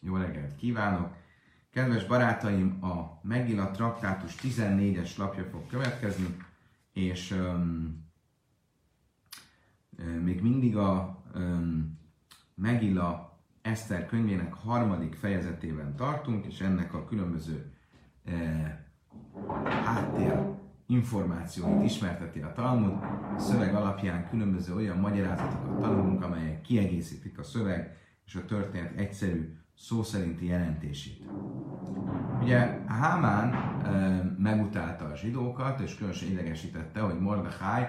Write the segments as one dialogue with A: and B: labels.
A: Jó reggelt kívánok! Kedves barátaim, a Megilla traktátus 14-es lapja fog következni, és um, még mindig a um, Megilla Eszter könyvének harmadik fejezetében tartunk, és ennek a különböző uh, háttér információit ismerteti a Talmud. A szöveg alapján különböző olyan magyarázatokat tanulunk, amelyek kiegészítik a szöveg és a történet egyszerű szó szerinti jelentését. Ugye Hámán e, megutálta a zsidókat, és különösen idegesítette, hogy Mordechai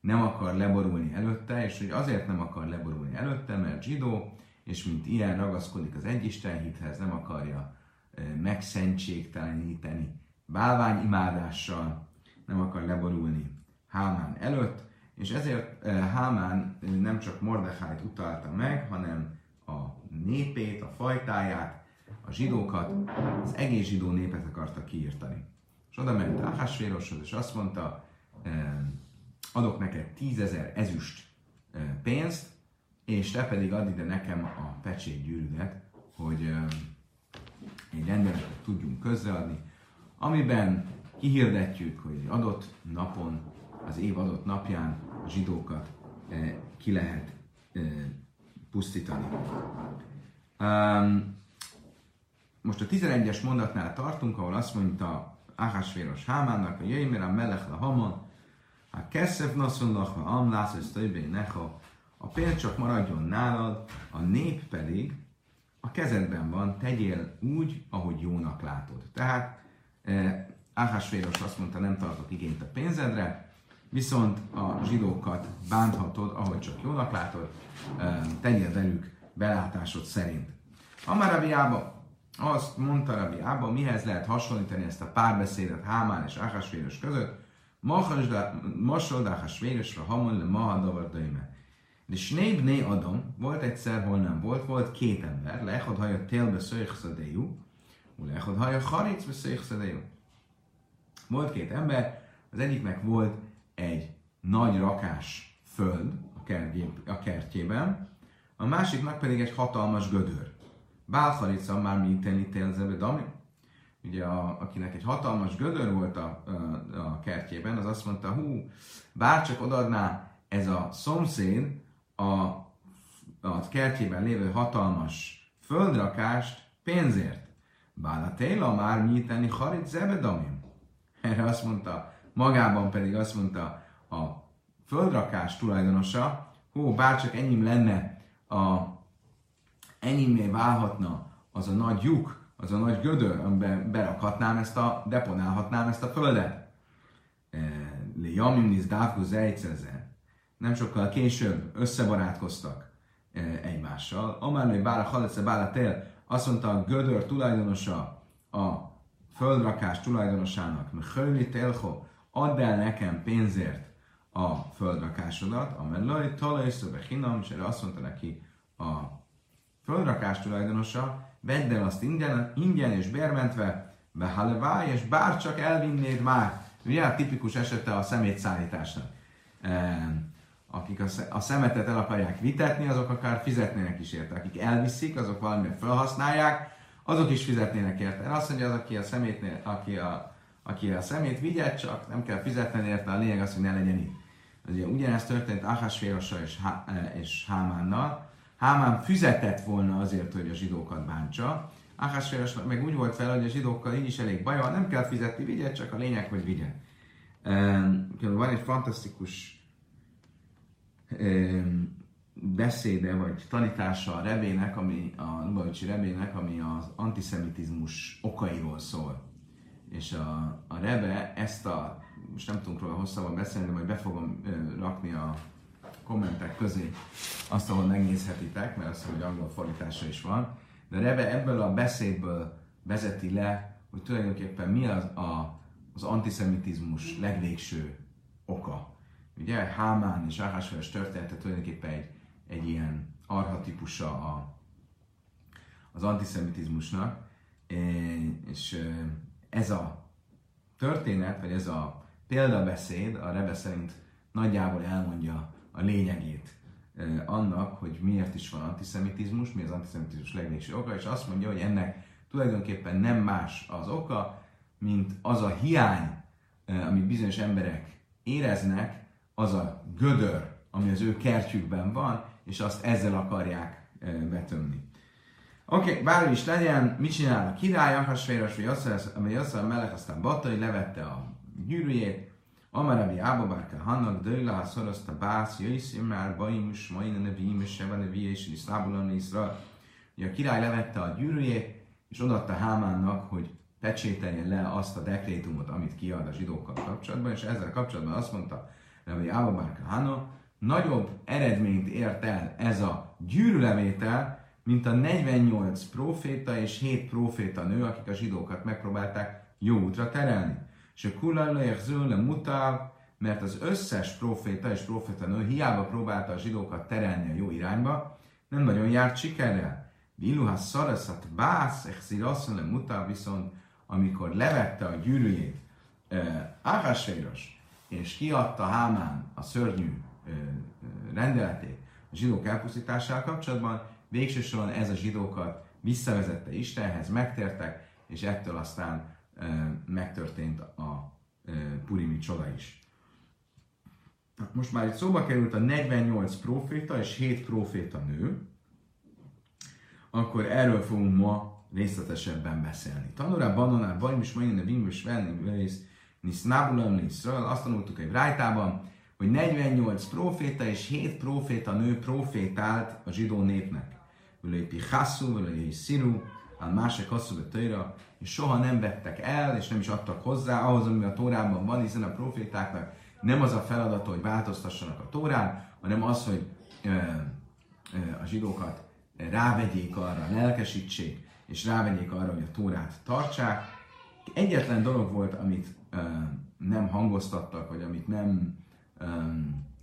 A: nem akar leborulni előtte, és hogy azért nem akar leborulni előtte, mert zsidó, és mint ilyen ragaszkodik az egyistenhithez, nem akarja e, megszentségteleníteni bálványimádással, nem akar leborulni Hámán előtt, és ezért e, Hámán nem csak Mordechájt utalta meg, hanem a népét, a fajtáját, a zsidókat, az egész zsidó népet akarta kiírtani. És oda ment Ahasvéroshoz, és azt mondta, adok neked tízezer ezüst pénzt, és te pedig add ide nekem a pecsét gyűrűdet, hogy egy rendeletet tudjunk közreadni, amiben kihirdetjük, hogy adott napon, az év adott napján a zsidókat ki lehet pusztítani. Um, most a 11-es mondatnál tartunk, ahol azt mondta Ahasvéros Hámánnak, hogy jöjj, mert a melech a hamon, a keszef naszonlach, a amlász, ez többé neha, a pénz csak maradjon nálad, a nép pedig a kezedben van, tegyél úgy, ahogy jónak látod. Tehát eh, Ahasvéros azt mondta, nem tartok igényt a pénzedre, viszont a zsidókat bánthatod, ahogy csak jónak látod, tegyél velük belátásod szerint. Amarabiába azt mondta Rabbi Ába, mihez lehet hasonlítani ezt a párbeszédet Hámán és Áhasvéros között, Masol Áhasvérosra hamon le Mahadavar Döime. De Snéb Adam volt egyszer, hol nem volt, volt két ember, lehod haja télbe szöjkszadéjú, lehod haja haricbe szöjkszadéjú. Volt két ember, az egyiknek volt egy nagy rakás föld a, kertjé, a kertjében, a másiknak pedig egy hatalmas gödör. Bálharica már mi ítélzebe dami. Ugye, a, akinek egy hatalmas gödör volt a, a, a kertjében, az azt mondta, hú, bárcsak odaadná ez a szomszéd a, a kertjében lévő hatalmas földrakást pénzért. Bála Téla már tenni harit zebedamim. Erre azt mondta magában pedig azt mondta a földrakás tulajdonosa, hó, bárcsak enyém lenne, a, enyémé válhatna az a nagy lyuk, az a nagy gödör, amiben berakhatnám ezt a, deponálhatnám ezt a földet. Le jamimnis dávku Nem sokkal később összebarátkoztak e, egymással. Amárlő bála halece bála tél, azt mondta a gödör tulajdonosa a földrakás tulajdonosának, mert telho, add el nekem pénzért a földrakásodat, amellaj talaj szöve hinam, és erre azt mondta neki a földrakás tulajdonosa, vedd el azt ingyen, ingyen és bérmentve, behaleváj, és bár csak elvinnéd már. Ugye a tipikus esete a szemétszállításnak. Akik a szemetet el akarják vitetni, azok akár fizetnének is érte. Akik elviszik, azok valamilyen felhasználják, azok is fizetnének érte. Azt mondja az, aki a szemétnél, aki a aki a szemét vigye, csak nem kell fizetni érte, a lényeg az, hogy ne legyen itt. Ugye, ugyanezt történt Ahasvérossal és, Há- e, és Hámánnal. Hámán fizetett volna azért, hogy a zsidókat bántsa. Ahasvéros meg úgy volt fel, hogy a zsidókkal így is elég baj van, nem kell fizetni, vigye, csak a lényeg, hogy vigye. Van egy fantasztikus beszéde, vagy tanítása a rebének, ami a Lubavicsi rebének, ami az antiszemitizmus okairól szól és a, a Rebe ezt a, most nem tudunk róla hosszabban beszélni, de majd be fogom rakni a kommentek közé azt, ahol megnézhetitek, mert azt, hogy angol fordítása is van. De Rebe ebből a beszédből vezeti le, hogy tulajdonképpen mi az a, az antiszemitizmus legvégső oka. Ugye Hámán és Ahasveres története tulajdonképpen egy, egy ilyen arhatípusa a, az antiszemitizmusnak, és ez a történet, vagy ez a példabeszéd a Rebe szerint nagyjából elmondja a lényegét annak, hogy miért is van antiszemitizmus, mi az antiszemitizmus legvégső oka, és azt mondja, hogy ennek tulajdonképpen nem más az oka, mint az a hiány, amit bizonyos emberek éreznek, az a gödör, ami az ő kertjükben van, és azt ezzel akarják betömni. Oké, okay, bármi is legyen, mit csinál a király, Ahasvéros, vagy Jasszal Melech, aztán Batai levette a gyűrűjét, Amarabi Ábabárka Hannak, Döjla, ha szorozta Bász, Jöjsz, már Baimus, Maina Nevim, és Seba Nevi, és Iszlábulan, Iszra. Ugye a király levette a gyűrűjét, és odaadta Hámánnak, hogy pecsételje le azt a dekrétumot, amit kiad a zsidókkal kapcsolatban, és ezzel kapcsolatban azt mondta Rabbi Ábabárka Hanna, nagyobb eredményt ért el ez a gyűrűlevétel, mint a 48 proféta és 7 proféta nő, akik a zsidókat megpróbálták jó útra terelni. Kulajlajek zölle mutáv, mert az összes proféta és proféta nő hiába próbálta a zsidókat terelni a jó irányba, nem nagyon járt sikerrel. Viluha szaraszat bász, exirasszon mutáv, viszont amikor levette a gyűrűjét eh, és kiadta Hámán a szörnyű eh, rendeletét a zsidók elpusztításával kapcsolatban, végső soron ez a zsidókat visszavezette Istenhez, megtértek, és ettől aztán megtörtént a Purimi csoda is. Most már itt szóba került a 48 proféta és 7 proféta nő, akkor erről fogunk ma részletesebben beszélni. Tanulá banonál bajm is majd a bimös venni, nisz nábulam, nisz azt tanultuk egy rájtában, hogy 48 proféta és 7 proféta nő profétált a zsidó népnek. Völői pichasszú, völői színú, a másik hosszú tőra, és soha nem vettek el, és nem is adtak hozzá ahhoz, ami a Tórában van, hiszen a profétáknak nem az a feladat, hogy változtassanak a Tórán, hanem az, hogy ö, ö, a zsidókat rávegyék arra, lelkesítsék, és rávegyék arra, hogy a Tórát tartsák. Egyetlen dolog volt, amit ö, nem hangoztattak, vagy amit nem ö,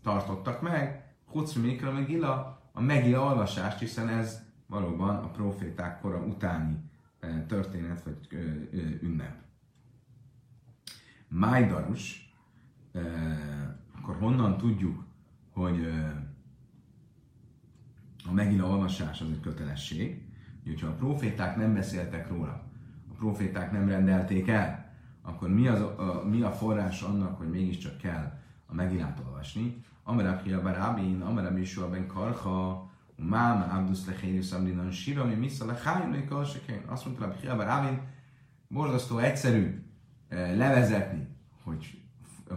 A: tartottak meg, Hucmi Mikra meg Gila, a Megila olvasást, hiszen ez valóban a proféták kora utáni történet vagy ünnep. Májdarus, akkor honnan tudjuk, hogy a megila olvasás az egy kötelesség, hogyha a proféták nem beszéltek róla, a proféták nem rendelték el, akkor mi, az, a, mi a forrás annak, hogy mégiscsak kell a megilát olvasni? Amerab Hilabar Abin, Yeshua ben Karha, Máma Abdusz Lechénius Amrinan Sira, mi Misza Lechaim Lekalsekén. Azt mondta Rabbi Hilabar Ávin, borzasztó egyszerű eh, levezetni, hogy,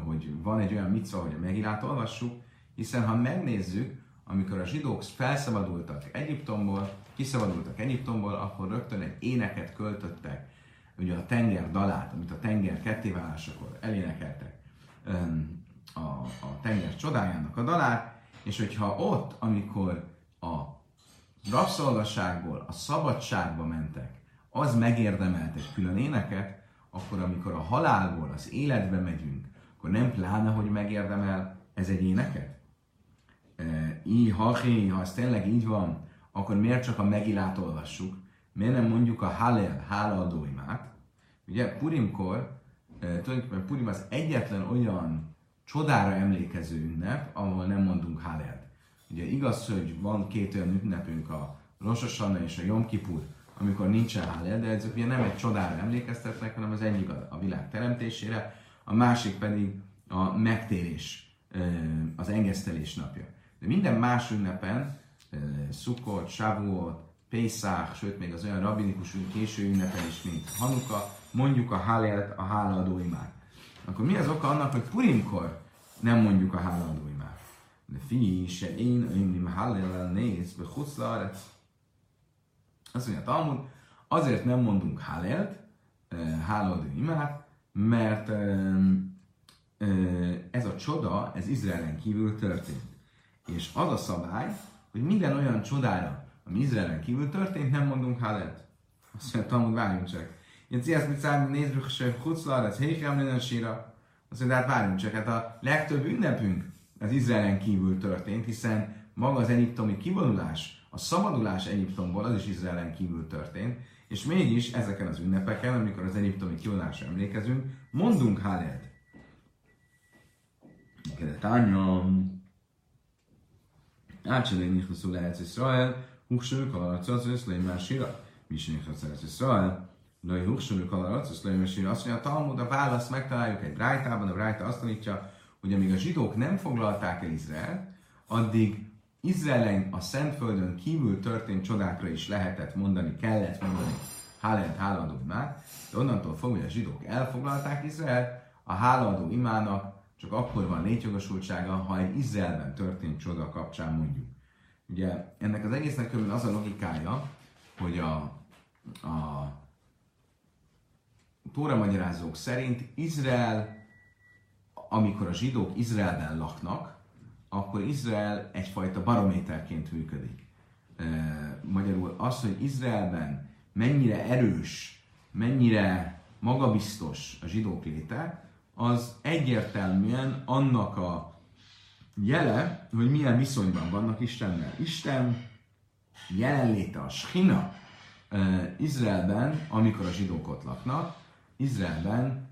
A: hogy van egy olyan micva, hogy a megírát olvassuk, hiszen ha megnézzük, amikor a zsidók felszabadultak Egyiptomból, kiszabadultak Egyiptomból, akkor rögtön egy éneket költöttek, ugye a tenger dalát, amit a tenger kettéválásakor elénekeltek, a, a tenger csodájának a dalát, és hogyha ott, amikor a rabszolgasságból a szabadságba mentek, az megérdemelt egy külön éneket, akkor amikor a halálból az életbe megyünk, akkor nem pláne, hogy megérdemel ez egy éneket? E, így, ha, ez tényleg így van, akkor miért csak a megilát olvassuk? Miért nem mondjuk a Hallel, hálaadó? Ugye Purimkor, e, tulajdonképpen Purim az egyetlen olyan csodára emlékező ünnep, ahol nem mondunk Hallel. Ugye igaz, hogy van két olyan ünnepünk, a Rosh és a Yom Kippur, amikor nincsen Hallel, de ezek ugye nem egy csodára emlékeztetnek, hanem az egyik a, világ teremtésére, a másik pedig a megtérés, az engesztelés napja. De minden más ünnepen, Sukkot, Shavuot, Pészák, sőt még az olyan rabinikus késő ünnepen is, mint Hanuka, mondjuk a Hallelt, a hálaadó. Akkor mi az oka annak, hogy Purimkor nem mondjuk a hálaadó? Lefi she'en oimnim hallel el néz behutz Azt mondja Talmud, azért nem mondunk hallelt, hálódni imát, mert ez a csoda, ez Izraelen kívül történt. És az a szabály, hogy minden olyan csodára, ami Izraelen kívül történt, nem mondunk hálát. Azt mondja, Talmud, várjunk csak. Én ciasz mit számít, nézd, hogy se hucla, ez hékem lenne síra. Azt mondja, hát várjunk csak, hát a legtöbb ünnepünk az Izraelen kívül történt, hiszen maga az egyiptomi kivonulás, a szabadulás Egyiptomból, az is Izraelen kívül történt, és mégis ezeken az ünnepeken, amikor az egyiptomi kivonulásra emlékezünk, mondunk Hálelt. Átcselé nichlaszú lehet Israel, hússoruk alaracot, szlém már síra. Mi is nichlaszú Israel. Női hússoruk alaracot, szlém már síra. Azt mondja, a Talmud a választ megtaláljuk egy brájtában, a brájta azt tanítja, hogy amíg a zsidók nem foglalták el Izraelt, addig Izraelen a Szentföldön kívül történt csodákra is lehetett mondani, kellett mondani hálát, háladó imát, de onnantól fogva, hogy a zsidók elfoglalták Izraelt, a hálaadó imának csak akkor van létjogosultsága, ha egy Izraelben történt csoda kapcsán mondjuk. Ugye ennek az egésznek körül az a logikája, hogy a, a Tóra magyarázók szerint Izrael, amikor a zsidók Izraelben laknak, akkor Izrael egyfajta barométerként működik. Magyarul az, hogy Izraelben mennyire erős, mennyire magabiztos a zsidók léte, az egyértelműen annak a jele, hogy milyen viszonyban vannak Istennel. Isten jelenléte, a Schina Izraelben, amikor a zsidók ott laknak, Izraelben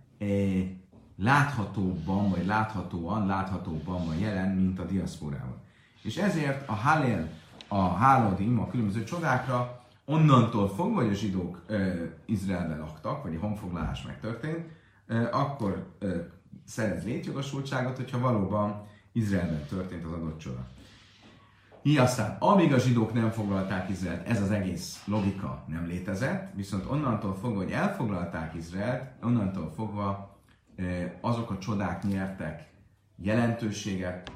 A: láthatóbban, vagy láthatóan, láthatóbban van jelen, mint a diaszporában. És ezért a Halel, a Hálódim, a különböző csodákra onnantól fogva, hogy a zsidók ö, Izraelben laktak, vagy a honfoglalás megtörtént, ö, akkor ö, szerez létjogosultságot, hogyha valóban Izraelben történt az adott csoda. Így aztán, amíg a zsidók nem foglalták Izraelt, ez az egész logika nem létezett, viszont onnantól fogva, hogy elfoglalták Izraelt, onnantól fogva azok a csodák nyertek jelentőséget,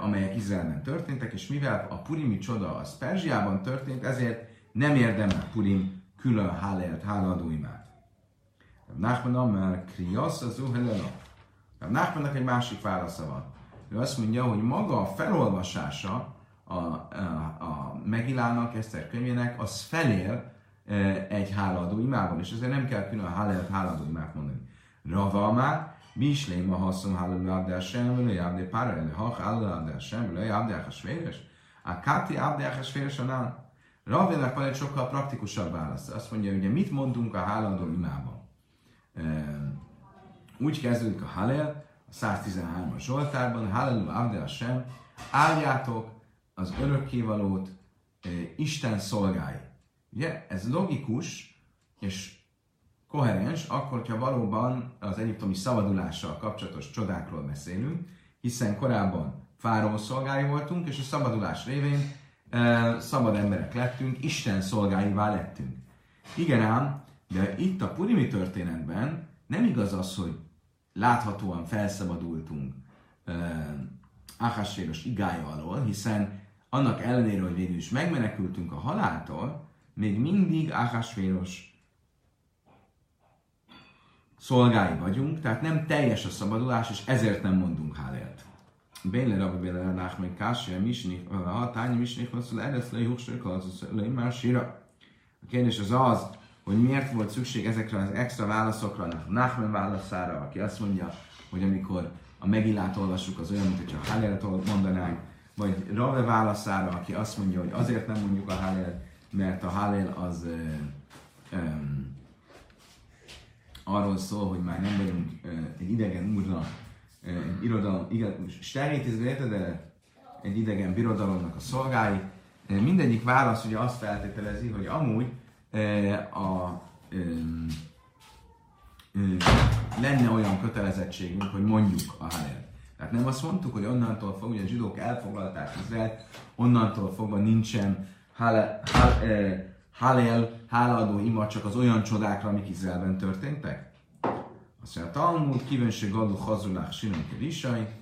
A: amelyek Izraelben történtek, és mivel a purimi csoda az Perzsiában történt, ezért nem érdemel Purim külön hálelt, háladó imát. Nachman Amel Kriasz az Uhelena. Nachmannak egy másik válasza van. Ő azt mondja, hogy maga a felolvasása a, a, a Megilának, Eszter könyvének, az felér e, egy háladó imában, és ezért nem kell külön hálelt, háladó imát mondani. Rava már, mi is lém a haszom hálelő abdel sem, vele jávde pára, ele ha hálelő abdel sem, vele jávde a svéres. A káti abdel a svéres anán. Ravének van egy sokkal praktikusabb válasz. Azt mondja, hogy mit mondunk a hálandó imában. Úgy kezdődik a Halel, a 113-as Zsoltárban, Hallelu Abdel sem, áldjátok az örökkévalót, Isten szolgái. Ugye, ez logikus, és koherens, akkor, ha valóban az egyiptomi szabadulással kapcsolatos csodákról beszélünk, hiszen korábban fáraó szolgái voltunk, és a szabadulás révén szabad emberek lettünk, Isten szolgáivá lettünk. Igen ám, de itt a Purimi történetben nem igaz az, hogy láthatóan felszabadultunk uh, Ahasvéros igája alól, hiszen annak ellenére, hogy végül is megmenekültünk a haláltól, még mindig Ahasvéros szolgái vagyunk, tehát nem teljes a szabadulás, és ezért nem mondunk hálelt. Béle Rabbi Béle Nachmen Kásja, Misnik, a Tányi Misnik, Hosszul Eresz Le Kalazus Le már Sira. A kérdés az az, hogy miért volt szükség ezekre az extra válaszokra, Nachmen válaszára, aki azt mondja, hogy amikor a Megillát olvassuk, az olyan, mintha a Hallelet mondanánk, vagy Rave válaszára, aki azt mondja, hogy azért nem mondjuk a Hallel, mert a Hallel az ö, ö, arról szól, hogy már nem vagyunk egy idegen úrnak egy irodalom, igen, sterítizve érted, de egy idegen birodalomnak a szolgái. Mindegyik válasz ugye azt feltételezi, hogy amúgy a, lenne olyan kötelezettségünk, hogy mondjuk a Halel. Tehát nem azt mondtuk, hogy onnantól fogva, hogy a zsidók elfoglalták Izraelt, onnantól fogva nincsen Halel, Halel háladó ima csak az olyan csodákra, amik Izraelben történtek? Azt mondja, Talmud, kívenség galu hazulák sinon risaj,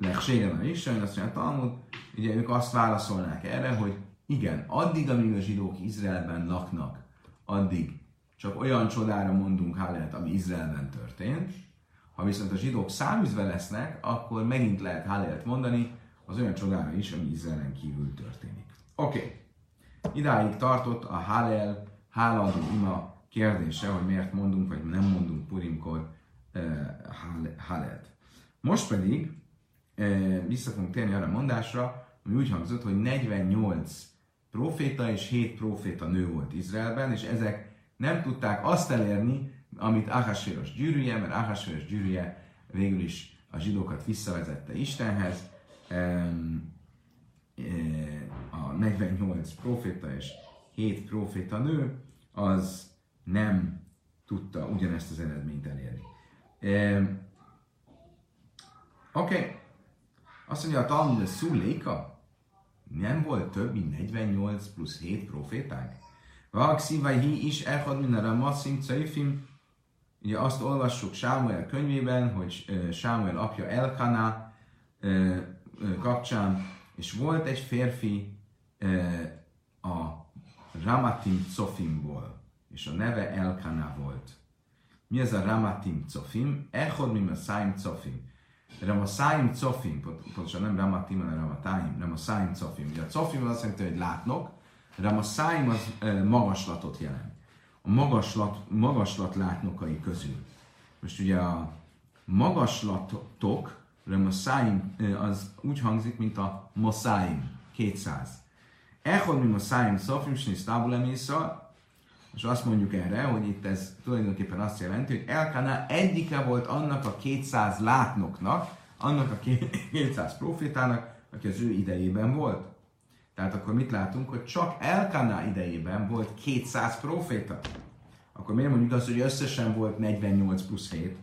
A: lehségen a risaj, azt mondja, Talmud, ugye ők azt válaszolnák erre, hogy igen, addig, amíg a zsidók Izraelben laknak, addig csak olyan csodára mondunk hálát, ami Izraelben történt. Ha viszont a zsidók száműzve lesznek, akkor megint lehet hálát mondani az olyan csodára is, ami Izraelen kívül történik. Oké. Okay. Idáig tartott a Hálel, háladó ima kérdése, hogy miért mondunk, vagy nem mondunk Purimkor Halet. Most pedig vissza fogunk térni arra a mondásra, ami úgy hangzott, hogy 48 proféta és 7 proféta nő volt Izraelben, és ezek nem tudták azt elérni, amit Ahasvéros gyűrűje, mert Ahasvéros gyűrűje végül is a zsidókat visszavezette Istenhez, 48 proféta és 7 proféta nő, az nem tudta ugyanezt az eredményt elérni. Oké, okay. azt mondja a Talmud, Szuléka nem volt több, mint 48 plusz 7 proféták? Vak hi is elhad minden a masszim caifim. Ugye azt olvassuk Sámuel könyvében, hogy Sámuel apja Elkana kapcsán, és volt egy férfi a Ramatim Cofimból, és a neve Elkana volt. Mi ez a Ramatim Cofim? Echod mi a Száim Cofim. Ramaszáim Cofim, pontosan nem Ramatim, hanem Ramatáim, Ramaszáim Cofim. Ugye a Cofim az azt jelenti, hogy látnok, Ramaszáim az magaslatot jelent. A magaslat, magaslat látnokai közül. Most ugye a magaslatok, Ramaszáim az úgy hangzik, mint a Moszáim, 200. Echod mi Moszáim Szofim, Snisz Tábulemésza, és azt mondjuk erre, hogy itt ez tulajdonképpen azt jelenti, hogy Elkana egyike volt annak a 200 látnoknak, annak a 200 profétának, aki az ő idejében volt. Tehát akkor mit látunk, hogy csak Elkana idejében volt 200 proféta. Akkor miért mondjuk azt, hogy összesen volt 48 plusz 7?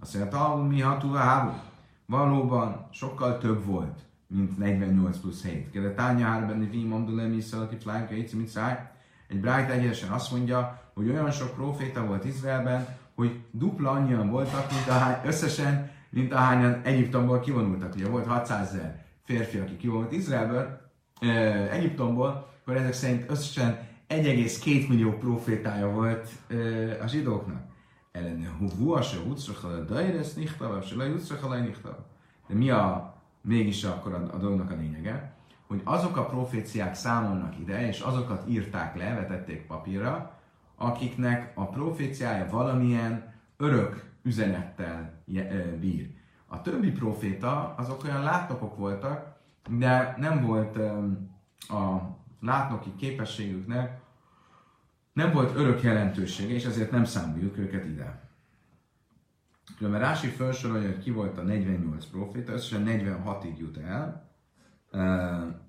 A: Azt mondja, mi hatúva. Valóban sokkal több volt, mint 48 plusz 7. Kérde tánya hárben, vím, amdulemi, szalaki, flánka, mit száj. Egy Bright egyenesen azt mondja, hogy olyan sok proféta volt Izraelben, hogy dupla annyian voltak, mint ahány, összesen, mint ahányan Egyiptomból kivonultak. Ugye volt 600 ezer férfi, aki kivonult Izraelből, eh, Egyiptomból, akkor ezek szerint összesen 1,2 millió profétája volt eh, a zsidóknak. Ellene huvua se utszrachala dajresz nichtava, se De mi a, mégis akkor a, a dolognak a lényege? hogy azok a proféciák számolnak ide, és azokat írták le, vetették papírra, akiknek a proféciája valamilyen örök üzenettel bír. A többi proféta, azok olyan látnokok voltak, de nem volt a látnoki képességüknek, nem volt örök jelentősége, és ezért nem számoljuk őket ide. Különben Rási felsorolja, hogy ki volt a 48 proféta, összesen 46-ig jut el,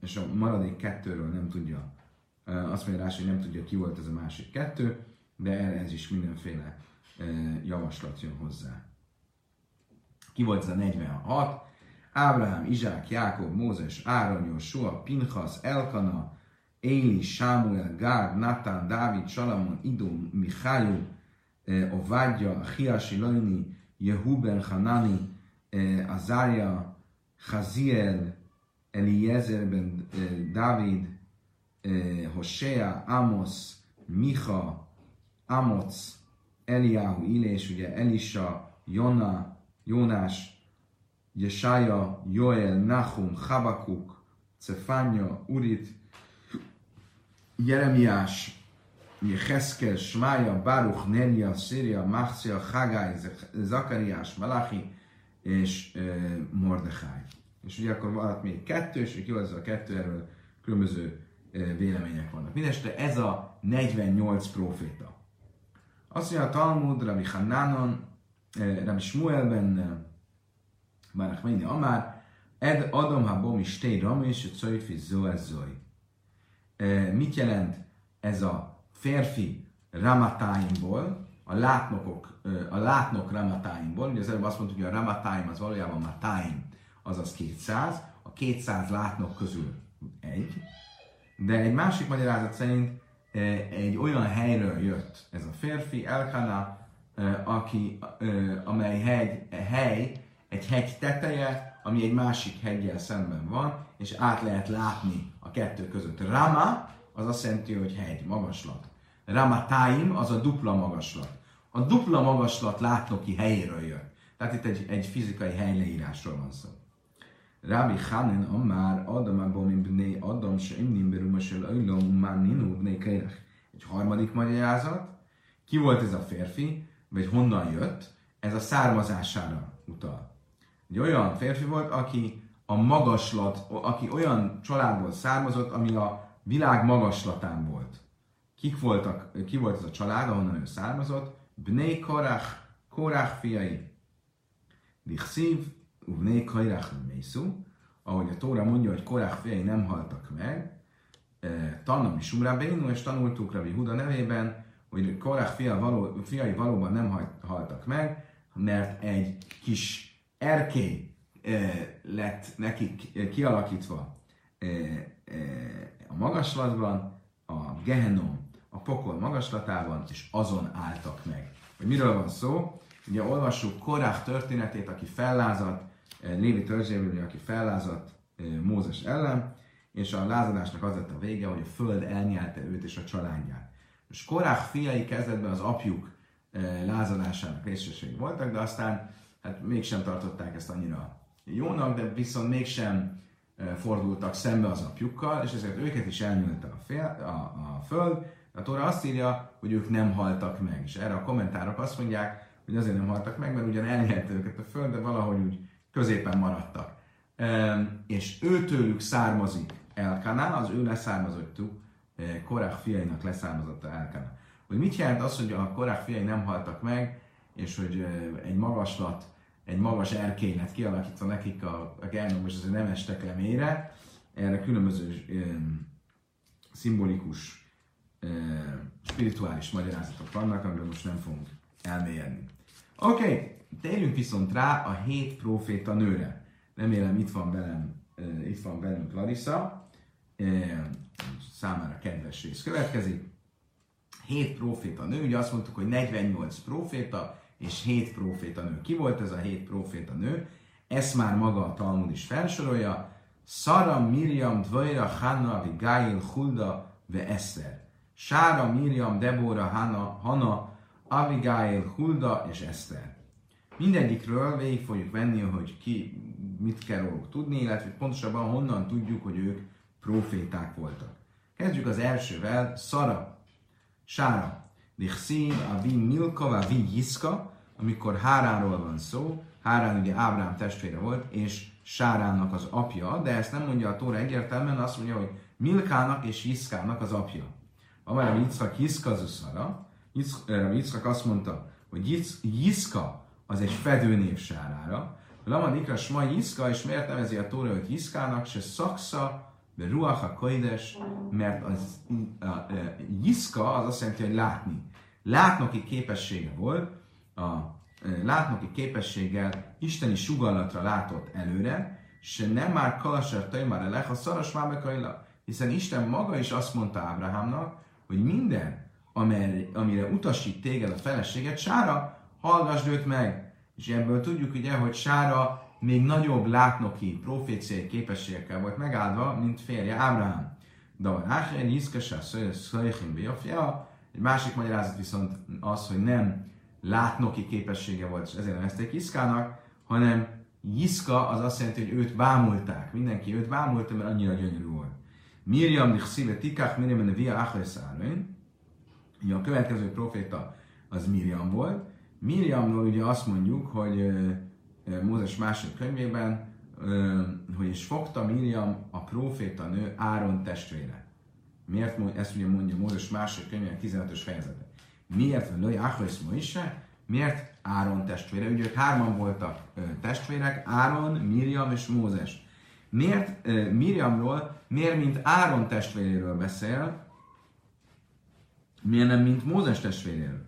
A: és a maradék kettőről nem tudja, azt mondja rá, hogy nem tudja, ki volt ez a másik kettő, de ez is mindenféle javaslat jön hozzá. Ki volt ez a 46? Ábrahám, Izsák, Jákob, Mózes, Áron, Jósua, Pinchas, Elkana, Éli, Sámuel, Gár, Natán, Dávid, Salamon, Idó, Mihály, Ovádja, Hiasi, Lajni, Jehuben, Hanani, Azária, Chaziel, Eliezer ben David, Hosea, Amos, Micha, Amoc, Eliáhu, Ilés, ugye Elisa, Jona, Jónás, Jesája, Joel, Nahum, Habakuk, Cefánya, Urit, Jeremiás, Jeheszkel, Smája, Baruch, Nelia, Szíria, Machcia, Hagai, Zakariás, Malachi és Mordechai. És ugye akkor van még kettő, és ki az a kettő, erről különböző vélemények vannak. Mindenesetre ez a 48 proféta. Azt mondja a Talmud, Rabbi Hannánon, Rabbi Shmuelben, Bárach Menni Amár, Ed Adam ha bom is té ram és Cojfi Zoezoi. Mit jelent ez a férfi ramatáimból, a látnokok, a látnok ramatáimból, ugye az előbb azt mondtuk, hogy a ramatáim az valójában matáim, azaz 200, a 200 látnok közül egy, de egy másik magyarázat szerint egy olyan helyről jött ez a férfi, Elkana, aki, amely hegy, hely, egy hegy teteje, ami egy másik hegyel szemben van, és át lehet látni a kettő között. Rama, az azt jelenti, hogy hegy, magaslat. Ramatáim, az a dupla magaslat. A dupla magaslat látnoki helyéről jött. Tehát itt egy, egy fizikai helyleírásról van szó. Rabbi Hanen Amár Adam Abonim Bnei Adam Seimnim Berumesel Öjlom Már Ninu Keirech. Egy harmadik magyarázat. Ki volt ez a férfi, vagy honnan jött? Ez a származására utal. Egy olyan férfi volt, aki a magaslat, aki olyan családból származott, ami a világ magaslatán volt. Kik voltak, ki volt ez a család, ahonnan ő származott? Bnei Korach, Korach fiai. Dichszív, Uvné Kajrach Mészú, ahogy a Tóra mondja, hogy Korach fiai nem haltak meg, Tannom is Umrábénu, és tanultuk Rabbi Huda nevében, hogy Korach fia való, fiai valóban nem haltak meg, mert egy kis erkély lett nekik kialakítva a magaslatban, a Gehenom, a pokol magaslatában, és azon álltak meg. Hogy miről van szó? Ugye olvassuk Korach történetét, aki fellázadt, Lévi törzséből, aki fellázadt Mózes ellen, és a lázadásnak az lett a vége, hogy a föld elnyelte őt és a családját. És Korach fiai kezdetben az apjuk lázadásának részesei voltak, de aztán hát mégsem tartották ezt annyira jónak, de viszont mégsem fordultak szembe az apjukkal, és ezért őket is elnyúlta a, fél, a, a föld. A Tóra azt írja, hogy ők nem haltak meg, és erre a kommentárok azt mondják, hogy azért nem haltak meg, mert ugyan elnyelte őket a föld, de valahogy úgy középen maradtak. És őtőlük származik Elkana, az ő leszármazottjuk, Korák fiainak leszármazotta Elkana. Hogy mit jelent az, hogy a Korák fiai nem haltak meg, és hogy egy magaslat, egy magas erkély lett kialakítva nekik a, a Gernom, és azért nem estek le mélyre, erre különböző um, szimbolikus, spirituális magyarázatok vannak, amiről most nem fogunk elmélyedni. Oké, okay, térjünk viszont rá a hét proféta nőre. Remélem itt van velem, itt van velünk Larissa, számára kedves rész következik. Hét proféta nő, ugye azt mondtuk, hogy 48 proféta, és hét proféta nő. Ki volt ez a hét proféta nő? Ezt már maga a Talmud is felsorolja. Sara, Miriam, Dvajra, Hanna, Abigail, Hulda, ve Eszter. Sára, Miriam, Debora, Hanna, Hanna, Abigail, Hulda és Eszter. Mindegyikről végig fogjuk venni, hogy ki mit kell róluk tudni, illetve pontosabban honnan tudjuk, hogy ők proféták voltak. Kezdjük az elsővel, Szara, Sára. Dichszín, a vi Milka, a vi Jiszka, amikor Háránról van szó, Hárán ugye Ábrám testvére volt, és Sáránnak az apja, de ezt nem mondja a Tóra egyértelműen, azt mondja, hogy Milkának és Jiszkának az apja. Amely a Yitzhak Jiszka Zuszara, Yitzhak azt mondta, hogy Jiszka az egy fedőnév Sárára, Lama Nikra Sma Jiszka, és miért nevezi a Tóra őt Jiszkának, se szaksza, de Ruach a Koides, mert az a, a, a, Jiszka az azt jelenti, hogy látni. Látnoki képessége volt, a látnoki képességgel isteni sugallatra látott előre, se nem már kalasar tajmar elech, a szaros mábekaila, hiszen Isten maga is azt mondta Ábrahámnak, hogy minden, amire, utasít téged a feleséget, Sára, hallgassd őt meg. És ebből tudjuk ugye, hogy Sára még nagyobb látnoki proféciai képességekkel volt megáldva, mint férje Ábrahám. De a Ráhel Jiszkesá Szöjchim egy másik magyarázat viszont az, hogy nem látnoki képessége volt, és ezért nevezték Iszkának, hanem Jiszka az azt jelenti, hogy őt bámulták. Mindenki őt bámulta, mert annyira gyönyörű volt. Miriam szíve tikach Miriam ne via achleszárain. Ugye a következő proféta az Miriam volt. Miriamról ugye azt mondjuk, hogy Mózes második könyvében, hogy is fogta Miriam a proféta nő Áron testvére. Miért ezt ugye mondja Mózes második könyvének 15-ös fejezete? Miért Lőj Achlis Moise? Miért Áron testvére? Ugye ők hárman voltak testvérek, Áron, Miriam és Mózes. Miért Miriamról, miért mint Áron testvéréről beszél, miért nem mint Mózes testvéréről?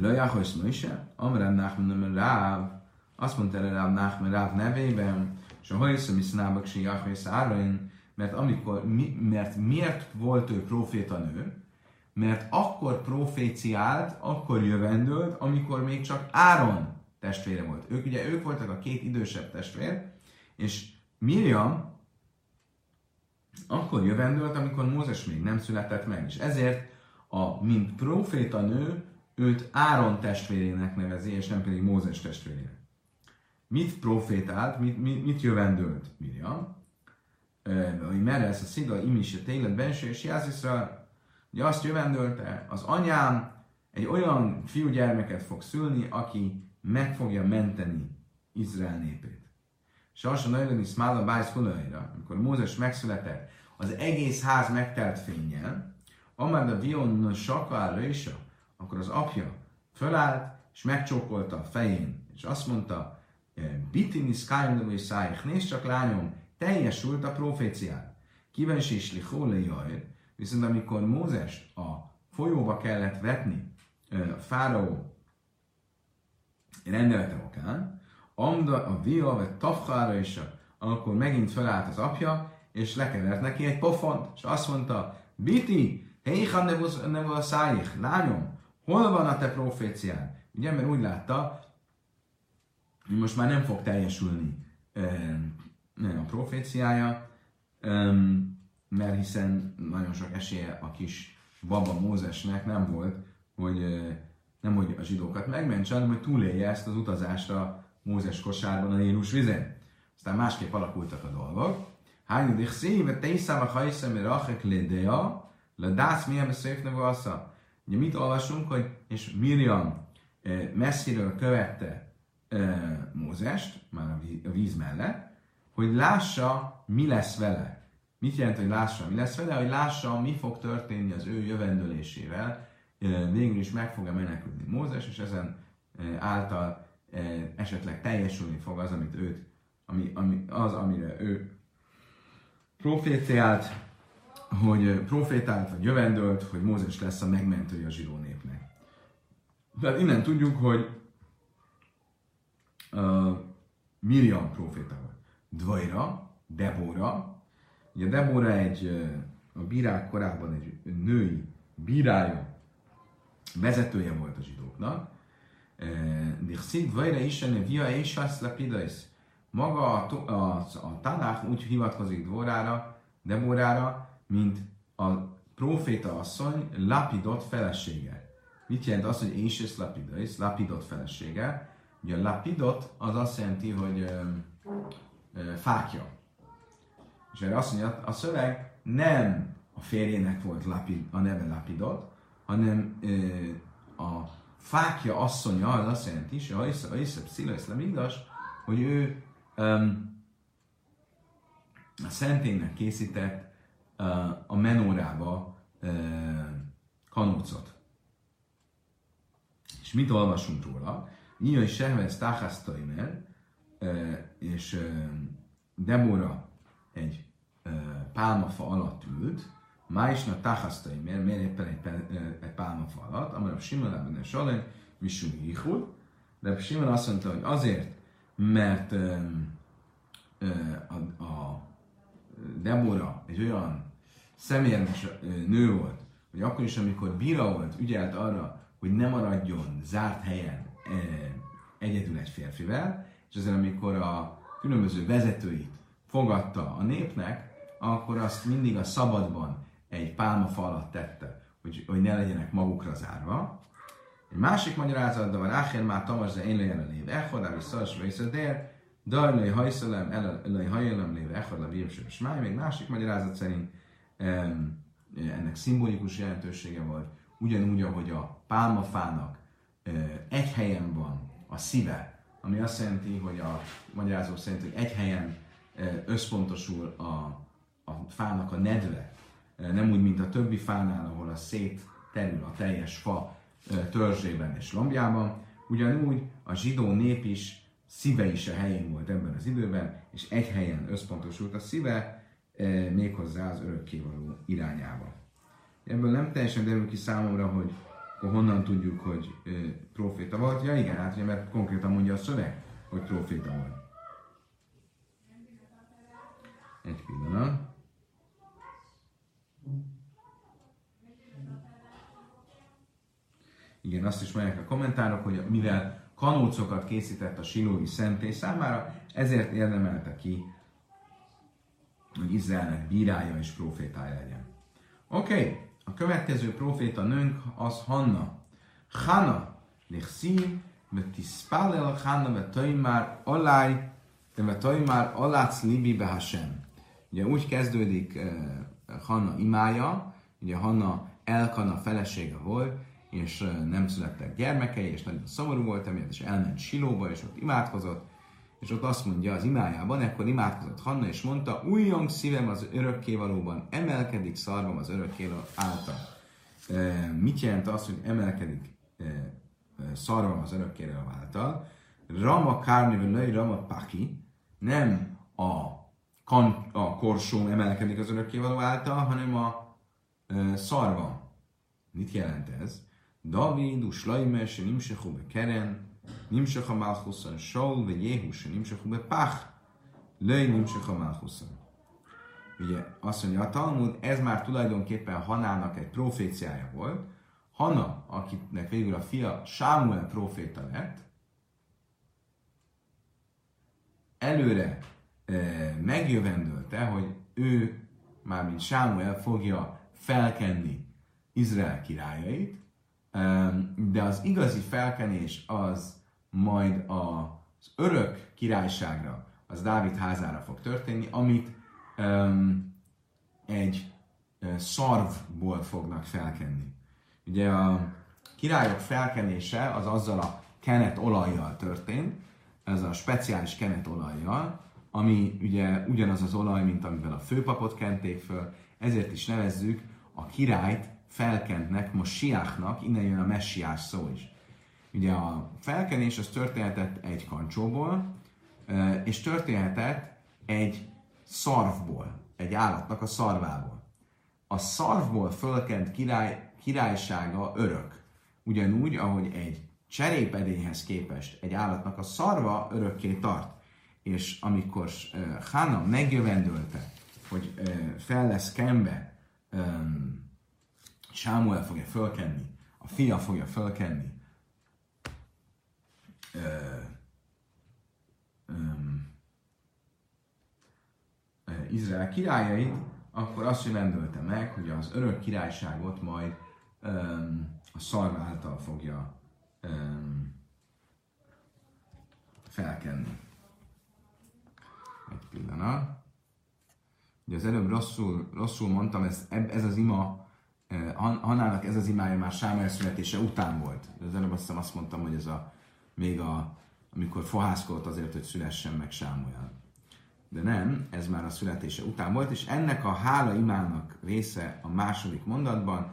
A: Lőj Achlis Moise? Amrem Nachman Ráv. Azt mondta erre Ráv Nachman Ráv nevében, és a hajszom is nábak si Achlis Áron, mert, amikor, mi, mert miért volt ő proféta nő? mert akkor proféciált, akkor jövendőlt, amikor még csak Áron testvére volt. Ők ugye, ők voltak a két idősebb testvér, és Miriam akkor jövendőlt, amikor Mózes még nem született meg, és ezért a, mint proféta nő, őt Áron testvérének nevezi, és nem pedig Mózes testvérének. Mit profétált, mit, mit, mit jövendőlt Miriam? Hogy merre ez a sziga, imis a télet benső, és Jáziszra Ugye azt jövendölte, az anyám egy olyan fiúgyermeket fog szülni, aki meg fogja menteni Izrael népét. Mondja, hogy Smála Bájsz amikor Mózes megszületett, az egész ház megtelt fényjel, amár a Vion Saka Röjsa, akkor az apja fölállt, és megcsókolta a fején, és azt mondta, Bitini Skyrim és Szájch, nézd csak lányom, teljesült a proféciát. Kíváncsi is lichóle viszont amikor Mózes a folyóba kellett vetni a fáraó rendelete okán, amda a via, vagy tafhára is, akkor megint felállt az apja, és lekevert neki egy pofont, és azt mondta, Biti, Heicha nevu a szájich, lányom, hol van a te profécián? Ugye, mert úgy látta, hogy most már nem fog teljesülni a proféciája, mert hiszen nagyon sok esélye a kis baba Mózesnek nem volt, hogy nem hogy a zsidókat megmentse, hanem hogy túlélje ezt az utazásra Mózes kosárban a Nílus vizén. Aztán másképp alakultak a dolgok. Hányi dich szíve tészába hajszem, rachek lédea, Ledász milyen beszélt valsza. Ugye mit olvasunk, hogy és Miriam messziről követte Mózest, már a víz mellett, hogy lássa, mi lesz vele. Mit jelent, hogy lássa, mi lesz vele? Hogy lássa, mi fog történni az ő jövendőlésével. Végül is meg fog-e menekülni Mózes, és ezen által esetleg teljesülni fog az, amit őt, ami, ami, az, amire ő proféciált, hogy profétált vagy jövendőlt, hogy Mózes lesz a megmentője a zsidó népnek. Tehát innen tudjuk, hogy uh, Miriam proféta volt. Dvajra, Debora, ugye Debora egy, a bírák korában egy női bírája, vezetője volt a zsidóknak, Dixit Dvajra is via és lepidais. Maga a, a, a Tanák úgy hivatkozik Dvorára, Deborára, mint a proféta asszony lapidott felesége. Mit jelent az, hogy Ésis lapidais, lapidott felesége? Ugye a lapidott az azt jelenti, hogy ö, ö, fákja. És erre azt mondja, a szöveg nem a férjének volt lapid, a neve lapidott, hanem ö, a fákja asszonya az azt jelenti, hogy a Iszep Szila hogy ő um, a szentének készített a menórába kanócot. És mit olvasunk róla? Is Sehvez Tachasztaimer, és Debora egy pálmafa alatt ült, Máisna Tachasztaimer, miért éppen egy, egy pálmafa alatt, amely a Simon Ebben Salem, Misum Yichud, de Simon azt mondta, hogy azért, mert a, a Debora egy olyan szemérmes nő volt, hogy akkor is, amikor bíra volt, ügyelt arra, hogy ne maradjon zárt helyen egyedül egy férfivel, és ezzel amikor a különböző vezetőit fogadta a népnek, akkor azt mindig a szabadban egy pálmafa alatt tette, hogy, hogy ne legyenek magukra zárva. Egy másik magyarázat, de van Ácher már Tamar ze én legyen a lév echod, ami szals vészedér, Dajlai hajszolem, elai hajszolem léve echod, a vírusös máj. Még másik magyarázat szerint ennek szimbolikus jelentősége volt, ugyanúgy, ahogy a pálmafának egy helyen van a szíve, ami azt jelenti, hogy a magyarázó szerint, hogy egy helyen összpontosul a, a fának a nedve, nem úgy, mint a többi fánál, ahol a szét terül a teljes fa törzsében és lombjában, ugyanúgy a zsidó nép is szíve is a helyén volt ebben az időben, és egy helyen összpontosult a szíve, méghozzá az örökkévaló irányába. Ebből nem teljesen derül ki számomra, hogy honnan tudjuk, hogy proféta volt. Ja igen, hát mert konkrétan mondja a szöveg, hogy proféta volt. Egy pillanat. Igen, azt is mondják a kommentárok, hogy mivel kanócokat készített a silói szentély számára, ezért érdemelte ki hogy Izraelnek bírája és profétája legyen. Oké, okay. a következő proféta nőnk az Hanna. Hanna, lechszív, Hanna, ve már aláj, ve már alác libi behasem. Ugye úgy kezdődik uh, Hanna imája, ugye Hanna Elkana felesége volt, és nem születtek gyermekei, és nagyon szomorú volt emiatt, és elment Silóba, és ott imádkozott, és ott azt mondja az imájában, ekkor imádkozott Hanna, és mondta, újjong szívem az örökkévalóban, emelkedik szarvam az örökkévaló által. E, mit jelent az, hogy emelkedik e, szarvam az örökkévaló által? Rama kárnivel női Rama paki, nem a kan, a korsó emelkedik az örökkévaló által, hanem a e, szarva. Mit jelent ez? David, Uslaimes, Nimsechu be Keren, Nimsecha Malchusan, Saul, ve Jéhus, Nimsechu be Pach, Löj Nimsecha Malchusan. Ugye azt mondja a Talmud, ez már tulajdonképpen Hanának egy proféciája volt. Hana, akinek végül a fia Sámuel proféta lett, előre e, megjövendölte, hogy ő, mármint Sámuel fogja felkenni Izrael királyait, de az igazi felkenés az majd az örök királyságra, az Dávid házára fog történni, amit egy szarvból fognak felkenni. Ugye a királyok felkenése az azzal a kenet olajjal történt, ez a speciális kenet olajjal, ami ugye ugyanaz az olaj, mint amivel a főpapot kenték föl, ezért is nevezzük a királyt felkentnek, most siáknak, innen jön a messiás szó is. Ugye a felkenés az történhetett egy kancsóból, és történhetett egy szarvból, egy állatnak a szarvából. A szarvból fölkent király, királysága örök. Ugyanúgy, ahogy egy cserépedényhez képest egy állatnak a szarva örökké tart. És amikor Hána megjövendölte, hogy fel lesz kenve, Sámuel fogja fölkenni, a fia fogja fölkenni, Izrael királyait, akkor azt jövendölte meg, hogy az örök királyságot majd um, a szarv által fogja um, felkenni. Pillanat. Ugye az előbb rosszul, rosszul mondtam, ez, ez az ima, eh, Hanának ez az imája már Sámuel születése után volt. Az előbb azt, azt mondtam, hogy ez a, még a, amikor fohászkolt azért, hogy szülessen meg Sámuel. De nem, ez már a születése után volt, és ennek a hála imának része a második mondatban,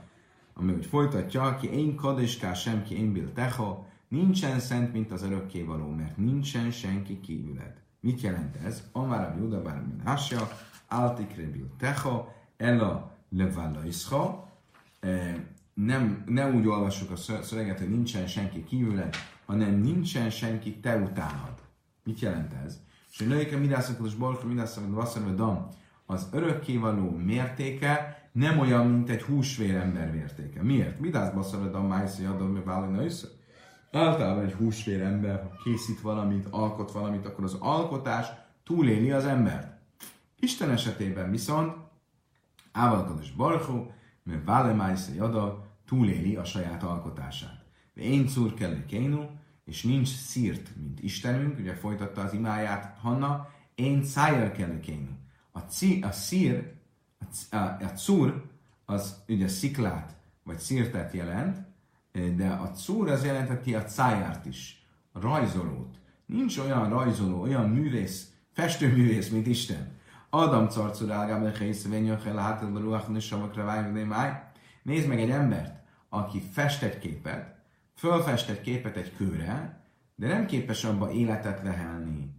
A: ami úgy folytatja, ki én kadiská sem, ki én bil teho, nincsen szent, mint az örökkévaló, mert nincsen senki kívüled. Mit jelent ez? Amár a Júda bár Menásja, Altikre bil teho, Ella leválla isha, e, nem, ne úgy olvassuk a szöveget, hogy nincsen senki kívüled, hanem nincsen senki te utánad. Mit jelent ez? És hogy nőike midászakos borka, midászakos vasszor, dam, az örökkévaló mértéke nem olyan, mint egy húsvér ember mértéke. Miért? Midász basszor, dam, májszi, adom, mi vállalna össze? Általában egy húsvér ember, ha készít valamit, alkot valamit, akkor az alkotás túléli az embert. Isten esetében viszont Ávalkados Barchó, mert Vále Májsze Jada túléli a saját alkotását. De én szúr kell kénu, és nincs szírt, mint Istenünk, ugye folytatta az imáját Hanna, én szájjal kell kénu. A, ci, a szír, a, a, a cúr, az ugye sziklát, vagy szírtet jelent, de a cúr az jelentheti a cájárt is, a rajzolót. Nincs olyan rajzoló, olyan művész, festőművész, mint Isten. Adam carcur ágában helyszövényön el hátadba ruach nisavakra vágni Nézd meg egy embert, aki fest egy képet, fölfest egy képet egy kőre, de nem képes abba életet lehelni,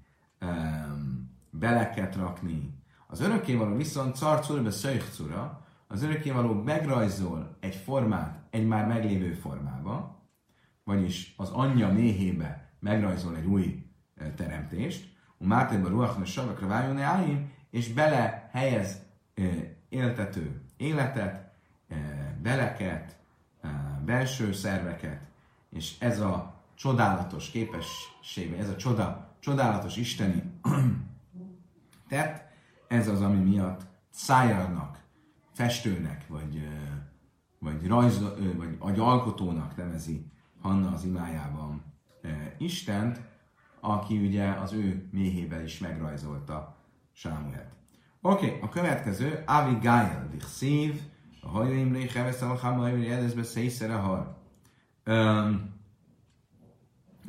A: beleket rakni. Az örökkévaló viszont carcurbe szöjcura, az örökkévaló megrajzol egy formát egy már meglévő formába, vagyis az anyja méhébe megrajzol egy új e, teremtést, a Márténben ruachna savakra váljon áim, és bele helyez e, éltető életet, e, beleket, e, belső szerveket, és ez a csodálatos képessége, ez a csoda, csodálatos isteni tett, ez az, ami miatt szájárnak, festőnek, vagy, vagy, rajz, vagy, vagy alkotónak nevezi Hanna az imájában Istent, aki ugye az ő méhével is megrajzolta Sámuelt. Oké, okay, a következő, Avigail, dich szív, a hajaimré, heveszel a hamajimré, edezbe széjszere har. Um,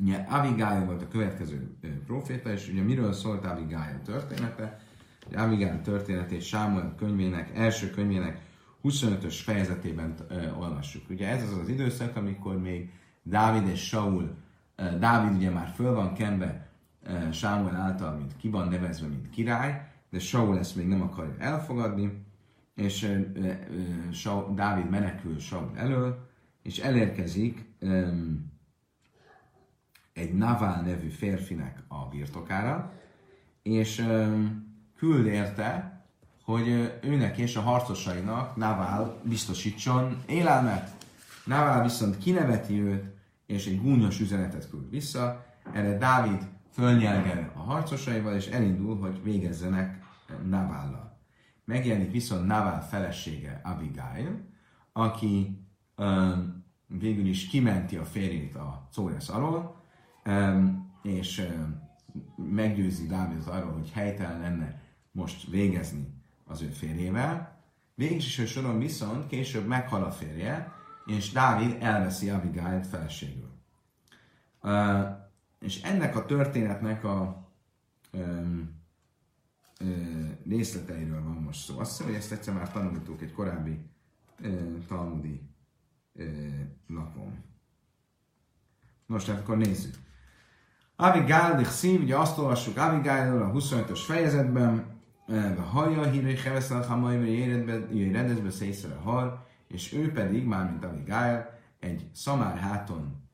A: ugye Abigail volt a következő proféta, és ugye miről szólt Abigail története? Ugye Abigail történetét Sámuel könyvének, első könyvének 25-ös fejezetében olvassuk. Ugye ez az az időszak, amikor még Dávid és Saul, Dávid ugye már föl van kenve Sámuel által, mint ki van nevezve, mint király, de Saul ezt még nem akarja elfogadni, és Saul, Dávid menekül Saul elől, és elérkezik egy Naval nevű férfinek a birtokára, és ö, küld érte, hogy őnek és a harcosainak Naval biztosítson élelmet. Naval viszont kineveti őt, és egy gúnyos üzenetet küld vissza. Erre Dávid fölnyelgel a harcosaival, és elindul, hogy végezzenek Navállal. Megjelenik viszont Navál felesége Abigail, aki um, végül is kimenti a férjét a Córesz alól, um, és um, meggyőzi Dávidot arról, hogy helytelen lenne most végezni az ő férjével. Végső soron viszont később meghal a férje, és Dávid elveszi Abigail feleségül. Uh, és ennek a történetnek a um, uh, részleteiről van most szó. Azt hiszem, hogy ezt egyszer már tanultuk egy korábbi uh, talmudi lapon. Most tehát akkor nézzük. Abigail, szív, ugye azt olvassuk Abigailról a 25-ös fejezetben, Haja hírő heveszel hamaj, éredezbe szészre hal, és ő pedig, mármint Abigail, egy szamár háton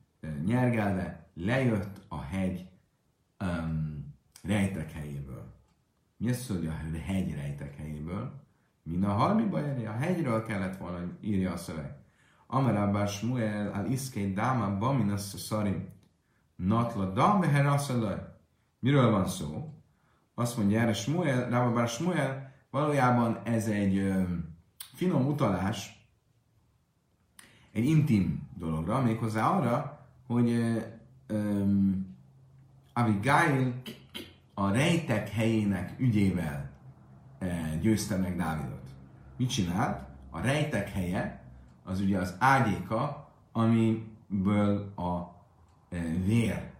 A: nyergelve lejött a hegy um, rejtek helyéből. Mi azt mondja, a hegy rejtek helyéből? Min a halmi baj, a hegyről kellett volna, írja a szöveg. Amarabbar Shmuel al iszkét dáma baminas szarim. Natla dam Miről van szó? Azt mondja erre Smuel, Rábabár Smuel, valójában ez egy finom utalás egy intim dologra, méghozzá arra, hogy ö, Abigail a rejtek helyének ügyével győzte meg Dávidot. Mit csinált? A rejtek helye az ugye az ágyéka, amiből a vér,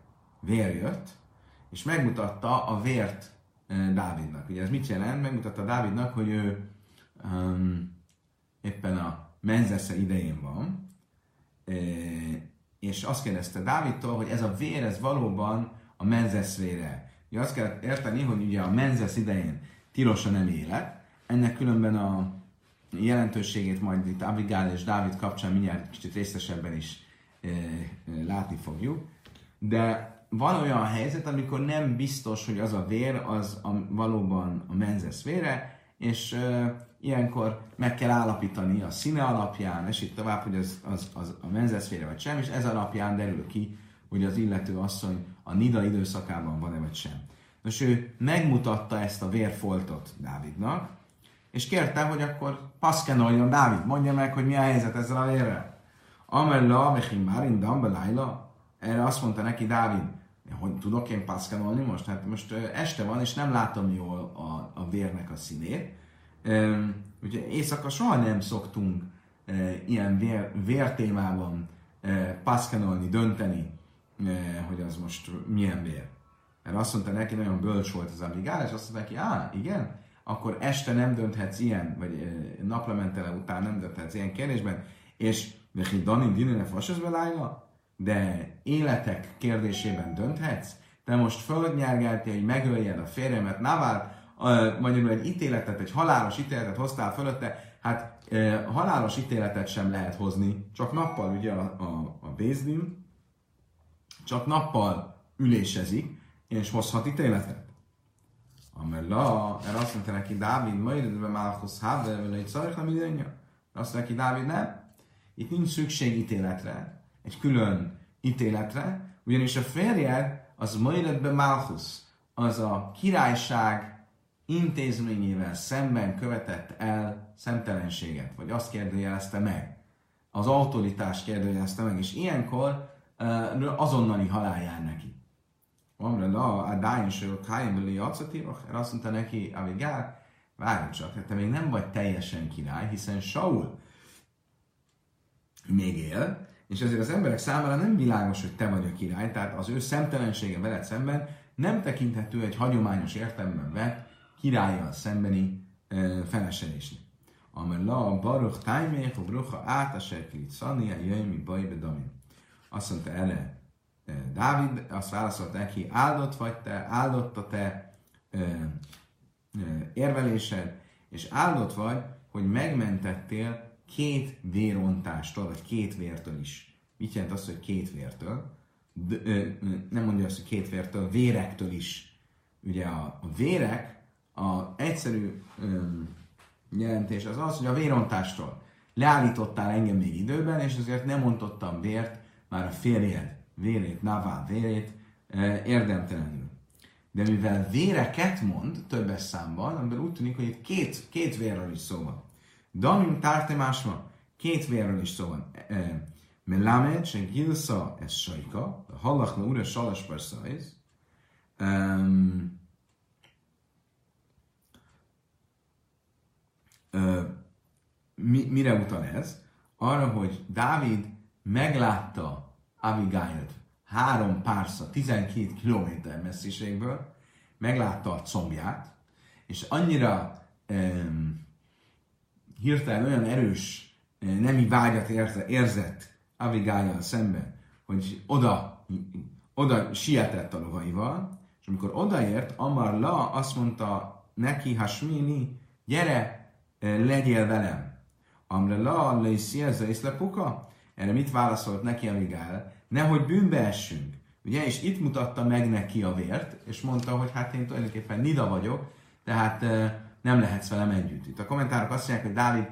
A: vér jött, és megmutatta a vért Dávidnak. Ugye ez mit jelent? Megmutatta Dávidnak, hogy ő um, éppen a menzesze idején van, és azt kérdezte Dávidtól, hogy ez a vér, ez valóban a menzesz vére. Ugye azt kell érteni, hogy ugye a menzesz idején tilos a nem élet, ennek különben a jelentőségét majd itt Abigail és Dávid kapcsán mindjárt kicsit részesebben is látni fogjuk, de van olyan helyzet, amikor nem biztos, hogy az a vér az a, valóban a menzesz vére, és uh, ilyenkor meg kell állapítani a színe alapján, és így tovább, hogy az, az, az a menzesz vére vagy sem, és ez alapján derül ki, hogy az illető asszony a nida időszakában van-e vagy sem. Nos, ő megmutatta ezt a vérfoltot Dávidnak, és kérte, hogy akkor paszkenoljon Dávid, mondja meg, hogy mi a helyzet ezzel a vérrel. Amella, mechim márin, dambelájla, erre azt mondta neki Dávid, hogy tudok én pászkánolni most? Hát most este van, és nem látom jól a, a vérnek a színét. Ugye éjszaka soha nem szoktunk ilyen vér, vértémában pászkánolni, dönteni, hogy az most milyen vér. Mert azt mondta neki, nagyon bölcs volt az Abigál, és azt mondta neki, á, igen, akkor este nem dönthetsz ilyen, vagy naplementele után nem dönthetsz ilyen kérdésben, és Vechi Danin Dinene Fasazbelájla, de életek kérdésében dönthetsz? Te most földnyergeltél, hogy megöljed a férjemet, Navál, magyarul egy ítéletet, egy halálos ítéletet hoztál fölötte, hát e, halálos ítéletet sem lehet hozni, csak nappal ugye a, a, a Bézdin, csak nappal ülésezik, és hozhat ítéletet. Amella, erre azt mondta neki Dávid, majd be Málkusz Háber, vele egy szarika mindenja. Azt mondta neki Dávid, nem. Itt nincs szükség ítéletre egy külön ítéletre, ugyanis a férjed az Majletbe Malchus, az a királyság intézményével szemben követett el szemtelenséget, vagy azt kérdőjelezte meg. Az autoritás kérdőjelezte meg, és ilyenkor uh, azonnali halál jár neki. Amre la, a dájenső, kájembeli acatírok, azt mondta neki, Avigár, várj csak, hát te még nem vagy teljesen király, hiszen Saul még él, és ezért az emberek számára nem világos, hogy te vagy a király, tehát az ő szemtelensége veled szemben nem tekinthető egy hagyományos értelemben vett királlyal szembeni e, feleselésnek. Amella a baruch tájmék, a brucha át a serkilit szania, jöjj mi bajbe damin. Azt mondta erre e, Dávid, azt válaszolt neki, áldott vagy te, áldott a te e, érvelésed, és áldott vagy, hogy megmentettél két vérontástól, vagy két vértől is. Mit jelent az, hogy két vértől? De, ö, nem mondja azt, hogy két vértől, vérektől is. Ugye a, a vérek, a egyszerű ö, jelentés az az, hogy a vérontástól leállítottál engem még időben, és ezért nem mondottam vért, már a férjed vérét, Navál vérét, érdemtelenül. De mivel véreket mond többes számban, amiben úgy tűnik, hogy itt két, két vérről is szó van. Damim tártemásma, két vérről is szó van. Melamed, se gilsa ez sajka, hallachna ura salas per szajz. mire utal ez? Arra, hogy Dávid meglátta Abigailt három pársza, 12 kilométer messziségből, meglátta a combját, és annyira um, hirtelen olyan erős um, nemi vágyat érte, érzett Abigail szemben, hogy oda, oda sietett a lovaival, és amikor odaért, Amar La azt mondta neki, Hasmini, gyere, legyél velem. Amre La, Leiszi, ez a puka? Erre mit válaszolt neki Abigail? nehogy bűnbe essünk. Ugye, és itt mutatta meg neki a vért, és mondta, hogy hát én tulajdonképpen nida vagyok, tehát nem lehetsz velem együtt. Itt a kommentárok azt mondják, hogy Dávid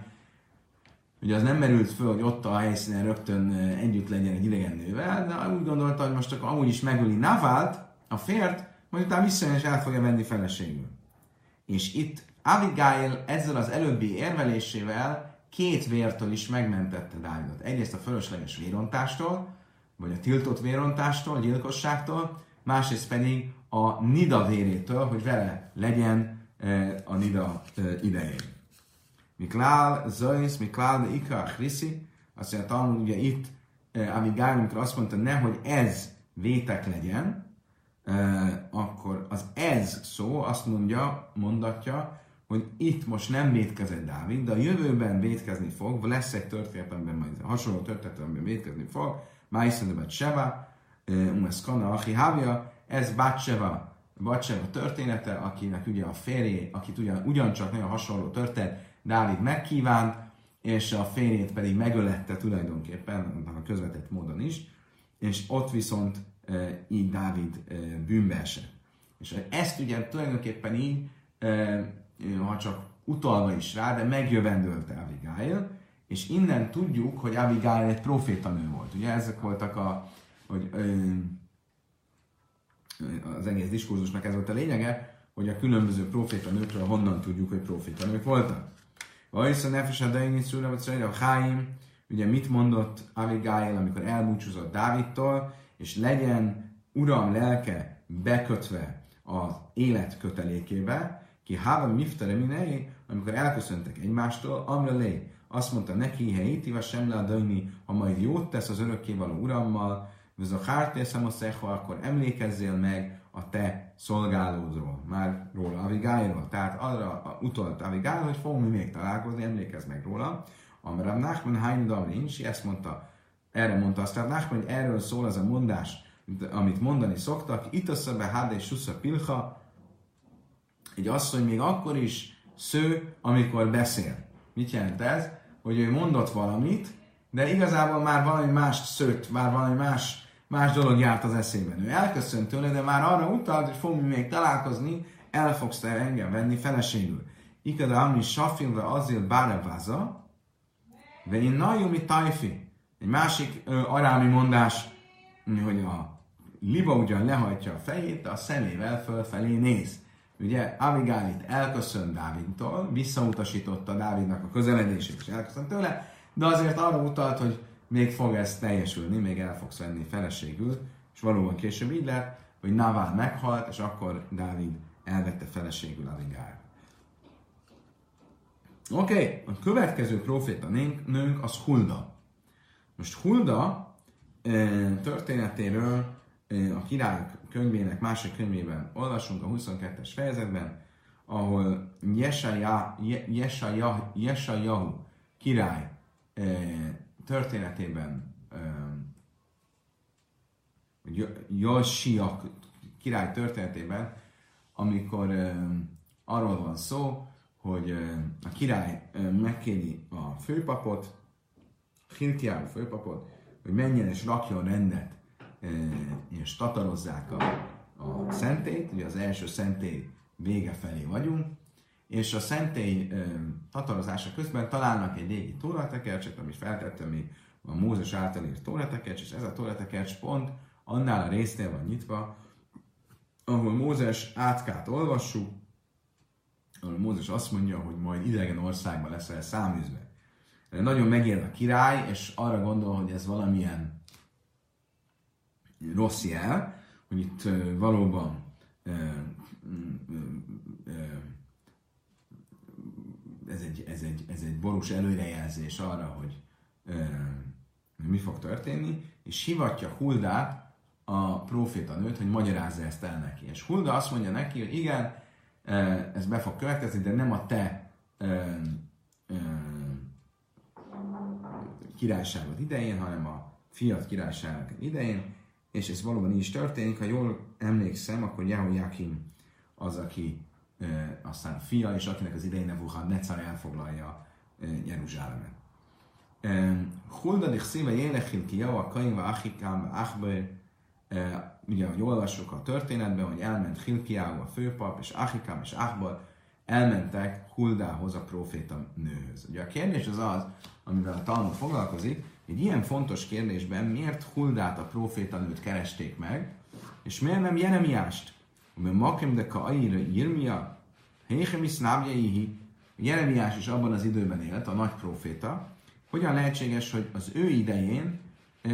A: ugye az nem merült föl, hogy ott a helyszínen rögtön együtt legyen egy idegen nővel, de úgy gondolta, hogy most akkor amúgy is megöli Navált, a fért, majd utána visszajön és el fogja venni feleségül. És itt Abigail ezzel az előbbi érvelésével két vértől is megmentette Dávidot. Egyrészt a fölösleges vérontástól, vagy a tiltott vérontástól, gyilkosságtól, másrészt pedig a nida vérétől, hogy vele legyen a nida idején. Miklál, Zajsz, Miklál, de Ika, Chrisi, azt mondja, tanul ugye itt, e, Abigail, amikor azt mondta, nehogy ez vétek legyen, akkor az ez szó azt mondja, mondatja, hogy itt most nem vétkezett Dávid, de a jövőben vétkezni fog, lesz egy történetemben, majd hasonló történetemben vétkezni fog, Májszön de Batseva, Umeszkana, Achi Havia, ez Batseva, Batseva története, akinek ugye a férjé, akit ugyan, ugyancsak nagyon hasonló történet, Dávid megkívánt, és a férjét pedig megölette tulajdonképpen, a közvetett módon is, és ott viszont e, így Dávid e, bűnbe esett. És ezt ugye tulajdonképpen így, e, ha csak utalva is rá, de megjövendölte Abigail, és innen tudjuk, hogy Abigail egy profétanő volt. Ugye ezek voltak a, hogy az egész diskurzusnak ez volt a lényege, hogy a különböző profétanőkről honnan tudjuk, hogy profétanők voltak. Vajsza a Daini szúra, vagy a Háim, ugye mit mondott Abigail, amikor elbúcsúzott Dávidtól, és legyen uram lelke bekötve az élet kötelékébe, ki háva miftere minei, amikor elköszöntek egymástól, amra lé, azt mondta neki, hei, a sem le a ha majd jót tesz az örökkévaló urammal, a szechva, akkor emlékezzél meg a te szolgálódról, már róla, Avigájról. Tehát arra utolt Avigáj, hogy fogunk mi még találkozni, emlékezz meg róla. Amrám Nachman Hain Damrinsi ezt mondta, erre mondta azt Rav Nachman, hogy erről szól az a mondás, amit mondani szoktak, itt a szöbe Hád és Susza Pilcha, egy asszony még akkor is sző, amikor beszél. Mit jelent ez? hogy ő mondott valamit, de igazából már valami más szőtt, már valami más, más dolog járt az eszében. Ő elköszönt tőle, de már arra utalt, hogy fogunk még találkozni, el fogsz te engem venni feleségül. Ikada ami safilve azil báreváza, én najumi tajfi. Egy másik ö, arámi mondás, hogy a liba ugyan lehajtja a fejét, de a szemével fölfelé néz. Ugye Abigail itt elköszönt Dávidtól, visszautasította Dávidnak a közeledését, és elköszönt tőle, de azért arra utalt, hogy még fog ez teljesülni, még el fogsz venni feleségül, és valóban később így lett, hogy Navál meghalt, és akkor Dávid elvette feleségül Abigail. Oké, okay, a következő proféta nőnk az Hulda. Most Hulda eh, történetéről a királyok könyvének másik könyvében olvasunk a 22-es fejezetben, ahol Jesajahu király történetében Josia király történetében, amikor arról van szó, hogy a király megkéri a főpapot, Hilkiáú főpapot, hogy menjen és rakjon rendet, és tatarozzák a, a szentét, ugye az első szentély vége felé vagyunk, és a szentély tatarozása közben találnak egy régi tóratekercset, amit feltettem még a Mózes által írt tóratekercs, és ez a tóratekercs pont annál a résznél van nyitva, ahol Mózes átkát olvassuk, ahol Mózes azt mondja, hogy majd idegen országban leszel száműzve. Nagyon megél a király, és arra gondol, hogy ez valamilyen rossz jel, hogy itt valóban ez egy, ez egy, ez egy borús előrejelzés arra, hogy mi fog történni, és hivatja Huldát, a proféta nőt, hogy magyarázza ezt el neki. És Hulda azt mondja neki, hogy igen, ez be fog következni, de nem a te királyságod idején, hanem a fiat királyságok idején, és ez valóban így is történik. Ha jól emlékszem, akkor Jehoiakim az, aki aztán fia, és akinek az idején Nebuchadnezzar elfoglalja Jeruzsálemet. Huldadich szíve jélechil ki java kainva achikám achber, e, ugye, hogy olvassuk a történetben, hogy elment Hilkiáhu a főpap, és Achikám és Achbar elmentek Huldához, a proféta nőhöz. Ugye a kérdés az az, amivel a Talmud foglalkozik, egy ilyen fontos kérdésben miért Huldát a profétanőt keresték meg, és miért nem Jeremiást? Makim de Kaira Irmia, Héchemis Nábjaihi, Jeremiás is abban az időben élt, a nagy proféta. Hogyan lehetséges, hogy az ő idején e,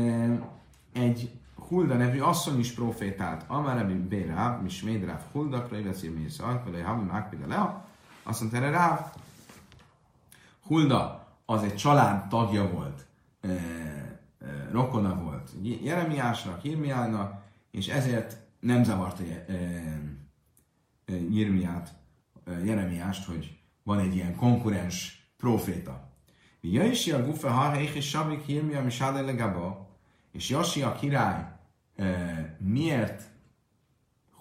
A: egy Hulda nevű asszony is profétált. Amarebi Béráv, Misméd Ráv Hulda, Krajveszi Mészal, Felej Havi Mákpida Lea. Azt mondta erre Ráv, Hulda az egy család tagja volt rokona volt Jeremiásnak, Jirmiának, és ezért nem zavarta Jirmiát, Jeremiást, hogy van egy ilyen konkurens proféta. Jaisi a gufe ha és sabik Jirmia mi legaba, és Jasi a király miért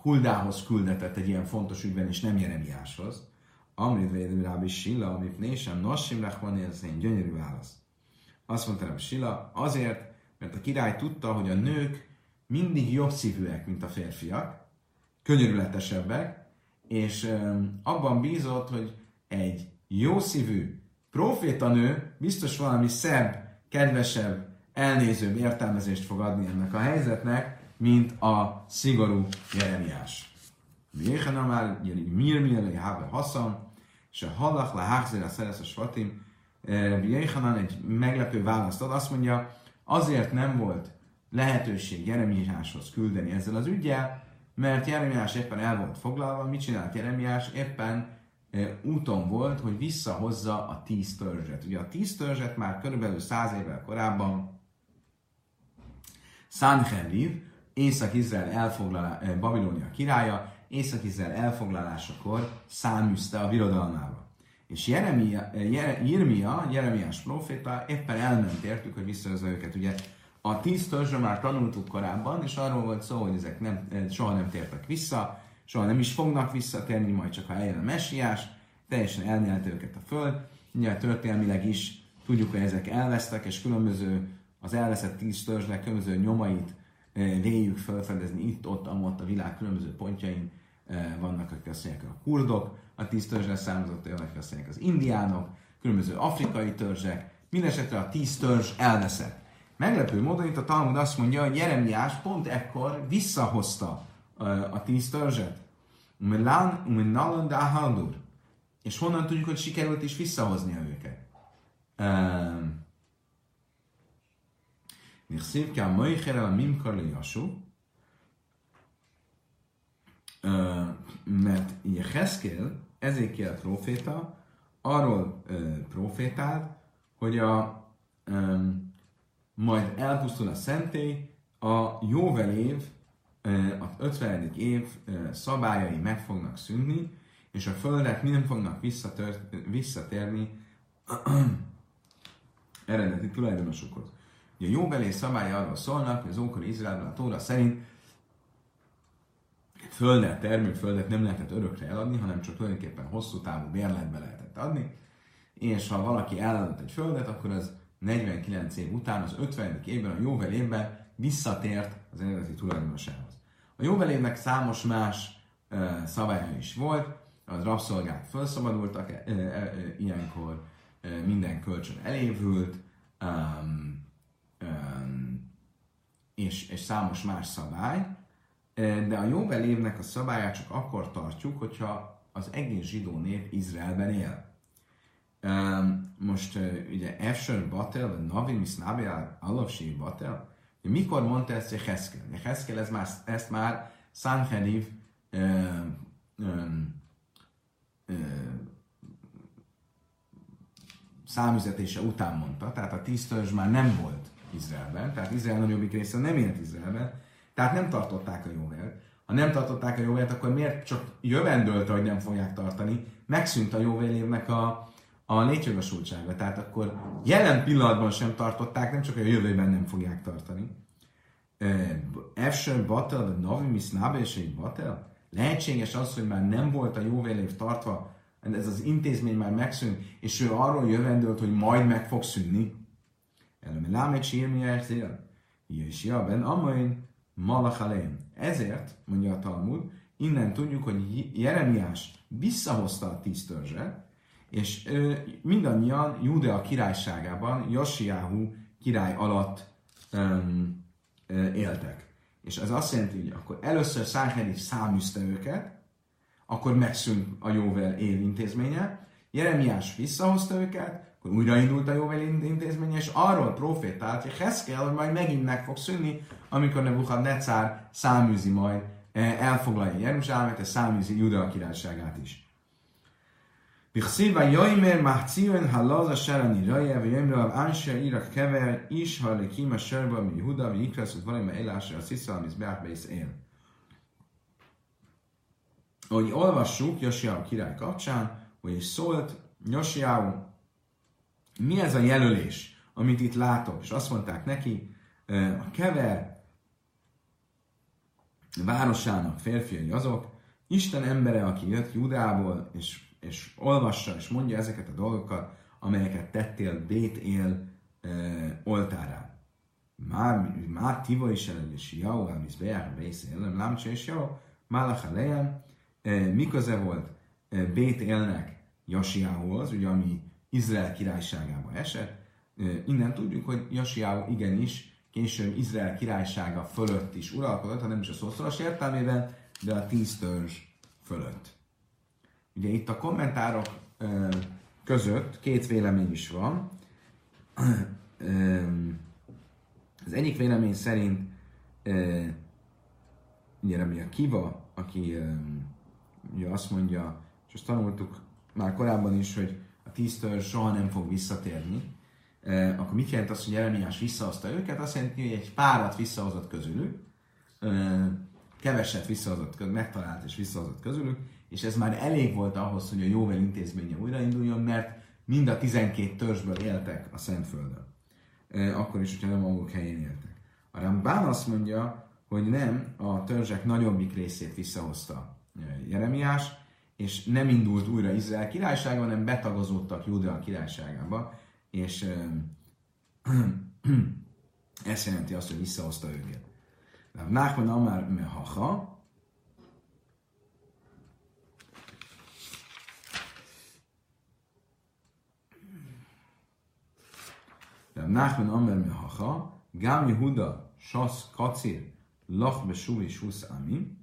A: Huldához küldetett egy ilyen fontos ügyben, és nem Jeremiáshoz. Amrit védő Rábi Silla, amit nésem Rechmani, ez egy gyönyörű válasz. Azt mondta Rabbi Sila, azért, mert a király tudta, hogy a nők mindig jobb szívűek, mint a férfiak, könyörületesebbek, és abban bízott, hogy egy jó szívű profétanő biztos valami szebb, kedvesebb, elnézőbb értelmezést fog adni ennek a helyzetnek, mint a szigorú Jeremiás. Jéhana már Mirmiele Habe Hasszam, és a Halach le Hachzer a Szeresz a Svatim, Jéhanan egy meglepő választ ad, azt mondja, azért nem volt lehetőség Jeremiáshoz küldeni ezzel az ügyel, mert Jeremiás éppen el volt foglalva, mit csinált Jeremiás? Éppen úton volt, hogy visszahozza a tíz törzset. Ugye a tíz törzset már körülbelül száz évvel korábban Sanherib, Észak-Izrael elfoglalá, Babilónia királya, Észak-Izrael elfoglalásakor száműzte a birodalmába. És Jeremia, Jeremia, Jeremiás proféta éppen elment értük, hogy visszahozza őket. Ugye a tíz törzsről már tanultuk korábban, és arról volt szó, hogy ezek nem, soha nem tértek vissza, soha nem is fognak visszatérni, majd csak ha eljön a messiás, teljesen elnyelte őket a föld. Ugye történelmileg is tudjuk, hogy ezek elvesztek, és különböző az elveszett tíz törzsnek különböző nyomait véljük felfedezni itt, ott, amott a világ különböző pontjain vannak, akik azt mondják, a kurdok, a tíz törzsre származott olyanok, azt mondják, az indiánok, különböző afrikai törzsek, mindesetre a tíz törzs elveszett. Meglepő módon itt a Talmud azt mondja, hogy Jeremiás pont ekkor visszahozta a tíz törzset. És honnan tudjuk, hogy sikerült is visszahozni őket? נכסיב כי המויכל על הממכר לישו, mert Jeheszkél, Ezékiel proféta, arról uh, profétált, hogy a, um, majd elpusztul a szentély, a jóvel év, uh, az 50. év szabályai meg fognak szűnni, és a földek nem fognak visszatérni eredeti tulajdonosokhoz. A jóbeli szabálya arról szólnak, hogy az ókori Izraelben a Tóra szerint földet, termő földet nem lehetett örökre eladni, hanem csak tulajdonképpen hosszú távú bérletbe lehetett adni, és ha valaki eladott egy földet, akkor az 49 év után, az 50. évben, a jóvel évben visszatért az eredeti tulajdonosához. A jóvel évnek számos más uh, szabálya is volt, az rabszolgák felszabadultak uh, uh, uh, ilyenkor, uh, minden kölcsön elévült, um, um, és, és számos más szabály, de a jóvel évnek a szabályát csak akkor tartjuk, hogyha az egész zsidó nép Izraelben él. Most ugye Efsör Batel, vagy Navi Misnabia Alavsi Batel, mikor mondta ezt Jeheszkel? Jeheszkel ez már, ezt már Sanheriv számüzetése után mondta, tehát a tíz törzs már nem volt Izraelben, tehát Izrael nagyobbik része nem élt Izraelben, tehát nem tartották a jóvért. Ha nem tartották a jóvért, akkor miért csak jövendőlt, hogy nem fogják tartani? Megszűnt a jóvélévnek a, a létjogosultsága. Tehát akkor jelen pillanatban sem tartották, nem csak a jövőben nem fogják tartani. Efsön Batel, Misnabe és egy Batel? Lehetséges az, hogy már nem volt a jóvélév tartva, ez az intézmény már megszűnt, és ő arról jövendőlt, hogy majd meg fog szűnni. Előbb lámek sírmi érzél. És ja, ben amain malachalén. Ezért, mondja a Talmud, innen tudjuk, hogy Jeremiás visszahozta a tíz törzset, és ö, mindannyian Judea királyságában, Josiáhu király alatt ö, ö, éltek. És ez azt jelenti, hogy akkor először Szánherif száműzte őket, akkor megszűnt a Jóvel él intézménye, Jeremiás visszahozta őket, akkor újraindult a Jóvel intézménye, és arról profétált, hogy Heszkel, hogy majd megint meg fog szűnni, amikor Nebuchadnezzar száműzi majd, elfoglalja Jeruzsálemet, és száműzi Judea királyságát is. Bichsziva Jaimer Mahcion Halaz a Serani Raje, vagy Jaimer Rav Ansha Irak Kever, Is Harlekim a Serba, mi Huda, mi Ikrasz, hogy valami Elásra, a Szisza, ami Beákbész él. Ahogy olvassuk Josiáu király kapcsán, hogy is szólt Josiáu, mi ez a jelölés, amit itt látok? És azt mondták neki, a kever városának férfiai azok, Isten embere, aki jött Judából, és és olvassa, és mondja ezeket a dolgokat, amelyeket tettél Bét él e, oltárán. Már, már tiva is elő, és jó, amisz bejár, beszélem, lámcsa és jó, Málach elejem, e, mi köze volt e, Bét élnek Jasiához, ugye ami Izrael királyságába esett, e, innen tudjuk, hogy Jasiáhu igenis később Izrael királysága fölött is uralkodott, ha nem is a szószoros értelmében, de a tíz törzs fölött. Ugye itt a kommentárok között két vélemény is van. Az egyik vélemény szerint ugye a Kiva, aki ugye azt mondja, és azt tanultuk már korábban is, hogy a tíztől soha nem fog visszatérni, akkor mit jelent az, hogy Jeremiás visszahozta őket? Azt jelenti, hogy egy párat visszahozott közülük, keveset visszahozott, megtalált és visszahozott közülük, és ez már elég volt ahhoz, hogy a Jóvel intézménye újrainduljon, mert mind a 12 törzsből éltek a Szentföldön. Akkor is, hogyha nem maguk helyén éltek. A Rambán azt mondja, hogy nem, a törzsek nagyobbik részét visszahozta Jeremiás, és nem indult újra Izrael királysága, hanem betagozódtak Judea királyságába, és ez jelenti azt, hogy visszahozta őket. Nachman Amár Mehaha, Nachman Amber Mehacha, Gam Yehuda, Shas Kacir, Lach Besuli Shus Ami.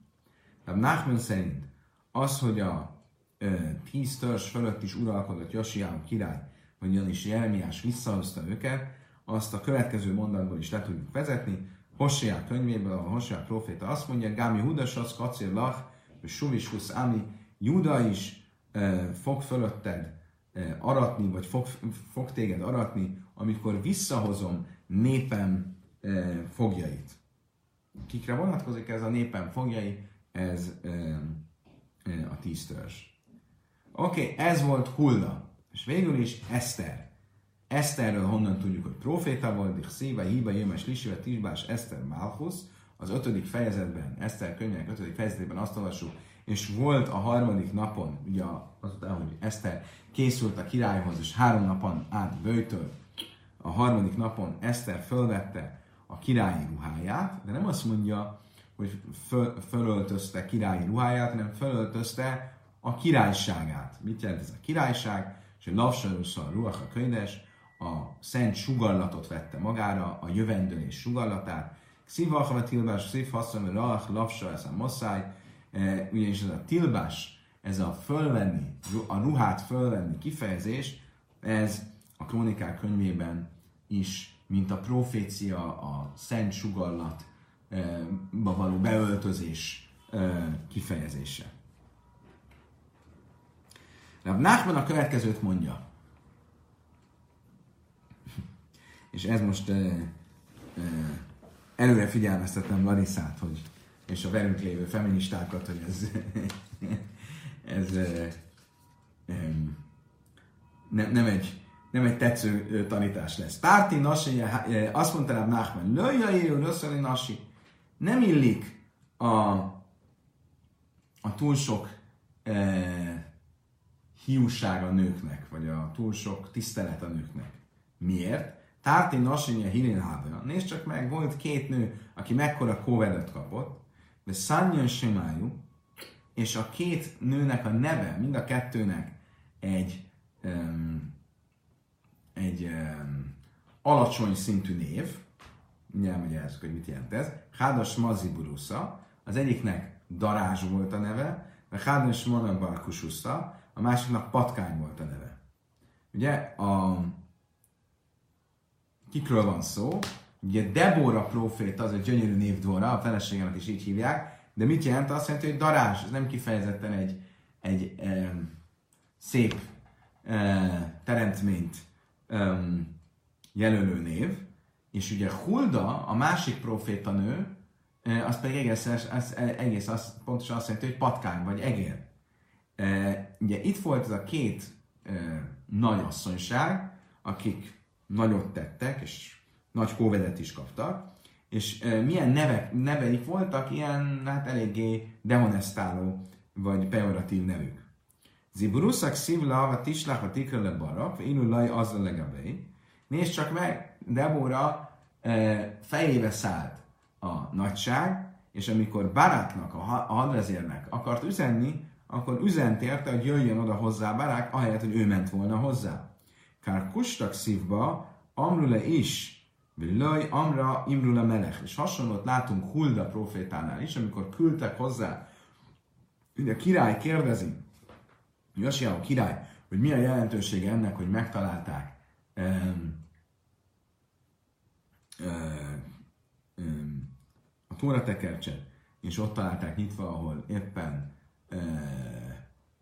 A: Tehát Nachman szerint az, hogy a e, tíz törzs fölött is uralkodott Josiáhu király, vagyis Jeremiás visszahozta őket, azt a következő mondatból is le tudjuk vezetni. Hoseá könyvéből, a Hoseá proféta azt mondja, Gámi Hudasasz, Kacir Lach, Suvis Husz Ami, Juda is e, fog fölötted e, aratni, vagy fog, fog téged aratni, amikor visszahozom népem e, fogjait. Kikre vonatkozik ez a népem fogjai? Ez e, e, a tíz törzs. Oké, okay, ez volt Hulla. És végül is Eszter. Eszterről honnan tudjuk, hogy proféta volt, szíve, hiba, jömes, lisive, tisbás, Eszter, Malchus, az ötödik fejezetben, Eszter könyvének ötödik fejezetében azt olvassuk, és volt a harmadik napon, ugye azután, hogy Eszter készült a királyhoz, és három napon át bőjtölt, a harmadik napon Eszter fölvette a királyi ruháját, de nem azt mondja, hogy föl, fölöltözte királyi ruháját, hanem fölöltözte a királyságát. Mit jelent ez a királyság? És a ruach a könyves, a szent sugallatot vette magára, a jövendőlés sugallatát. A tilbás, szív haszom, rach, lavsa, ez a masszáj, e, ugyanis ez a tilbás, ez a fölvenni, a ruhát fölvenni kifejezés, ez a krónikák könyvében is, mint a profécia, a szent sugallat, való beöltözés kifejezése. Rab Nachman a következőt mondja. És ez most uh, uh, előre figyelmeztetem Larissát, hogy, és a velünk lévő feministákat, hogy ez, ez um, nem, nem egy nem egy tetsző tanítás lesz. Tárti nasi, azt mondta rá Nachman, rösszöli nasi nem illik a, a túl sok e, hiúság a nőknek, vagy a túl sok tisztelet a nőknek. Miért? Tárti Nasinja Hilin Hábja. Nézd csak meg, volt két nő, aki mekkora kóvedet kapott, de Sanyan Simájú, és a két nőnek a neve, mind a kettőnek egy um, egy um, alacsony szintű név, mindjárt magyarázok, hogy mit jelent ez. Hádas Maziburusza, az egyiknek Darázs volt a neve, a Hádas Monabarkususza, a másiknak Patkány volt a neve. Ugye a kikről van szó? Ugye Debora profét az egy gyönyörű név Dora, a feleségenek is így hívják, de mit jelent? Azt jelenti, hogy darázs, ez nem kifejezetten egy, egy e, szép e, teremtményt e, jelölő név, és ugye Hulda, a másik profétanő, az pedig egész, az, egész az, pontosan azt jelenti, hogy patkány vagy egér. Ugye itt volt ez a két nagyasszonyság, akik nagyot tettek, és nagy kóvedet is kaptak, és milyen nevek, neveik voltak, ilyen hát eléggé dehonestáló, vagy pejoratív nevük. Ziburuszak szívla, a tislach, a tikrele barak, inulaj az a legabé. Nézd csak meg, Debora fejébe szállt a nagyság, és amikor Barátnak, a hadvezérnek akart üzenni, akkor üzent érte, hogy jöjjön oda hozzá Barák, ahelyett, hogy ő ment volna hozzá. Kár kustak szívba, amrule is, Laj, Amra, Imrula Melech. És hasonlót látunk Hulda profétánál is, amikor küldtek hozzá, ugye a király kérdezi, Josiah a király, hogy mi a jelentősége ennek, hogy megtalálták um, a Tóra tekercset, és ott találták nyitva, ahol éppen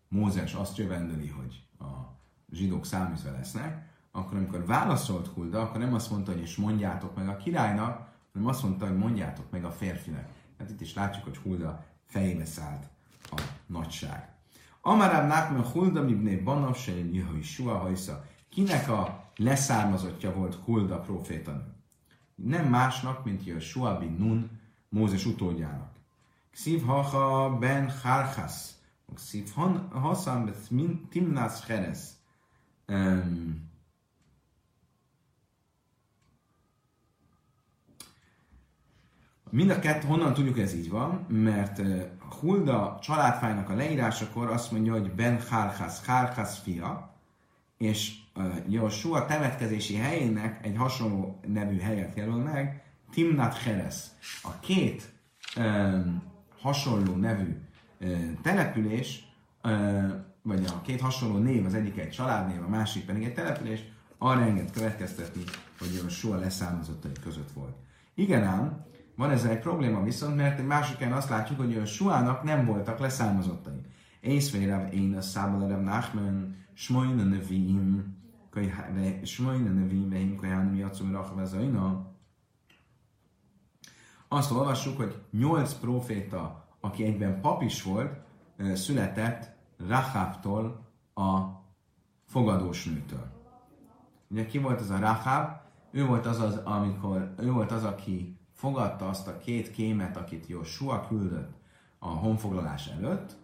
A: Mózes azt jövendeli, hogy a zsidók száműzve lesznek, akkor amikor válaszolt Hulda, akkor nem azt mondta, hogy és mondjátok meg a királynak, hanem azt mondta, hogy mondjátok meg a férfinek. Hát itt is látjuk, hogy Hulda fejébe szállt a nagyság. Amarab Nachman Hulda mibné Banav Jöhöi Sua Hajsza. Kinek a leszármazottja volt Hulda profétanő? nem másnak, mint Joshua bin Nun, Mózes utódjának. Xiv ben harchas, xiv haszam bet timnas cheres. Mind a kettő, honnan tudjuk ez így van, mert uh, Hulda családfájnak a leírásakor azt mondja, hogy Ben Harchas, Harchas fia, és Joshua temetkezési helyének egy hasonló nevű helyet jelöl meg, Timnat Heres. A két um, hasonló nevű um, település, um, vagy a két hasonló név, az egyik egy családnév, a másik pedig egy település, arra enged következtetni, hogy Joshua leszármazottai között volt. Igen ám, van ezzel egy probléma viszont, mert egy másik azt látjuk, hogy Joshuának nem voltak leszármazottai. Észvérev én a szábalerev Nachmen, Smoyna Nevim, Smoyna Nevim, Vehim Kajánim Jacum Rachvazaina. Azt olvassuk, hogy nyolc proféta, aki egyben pap is volt, született Rahábtól a fogadós nőtől. Ugye ki volt az a Rahab? Ő volt az, az, amikor, ő volt az, aki fogadta azt a két kémet, akit Joshua küldött a honfoglalás előtt,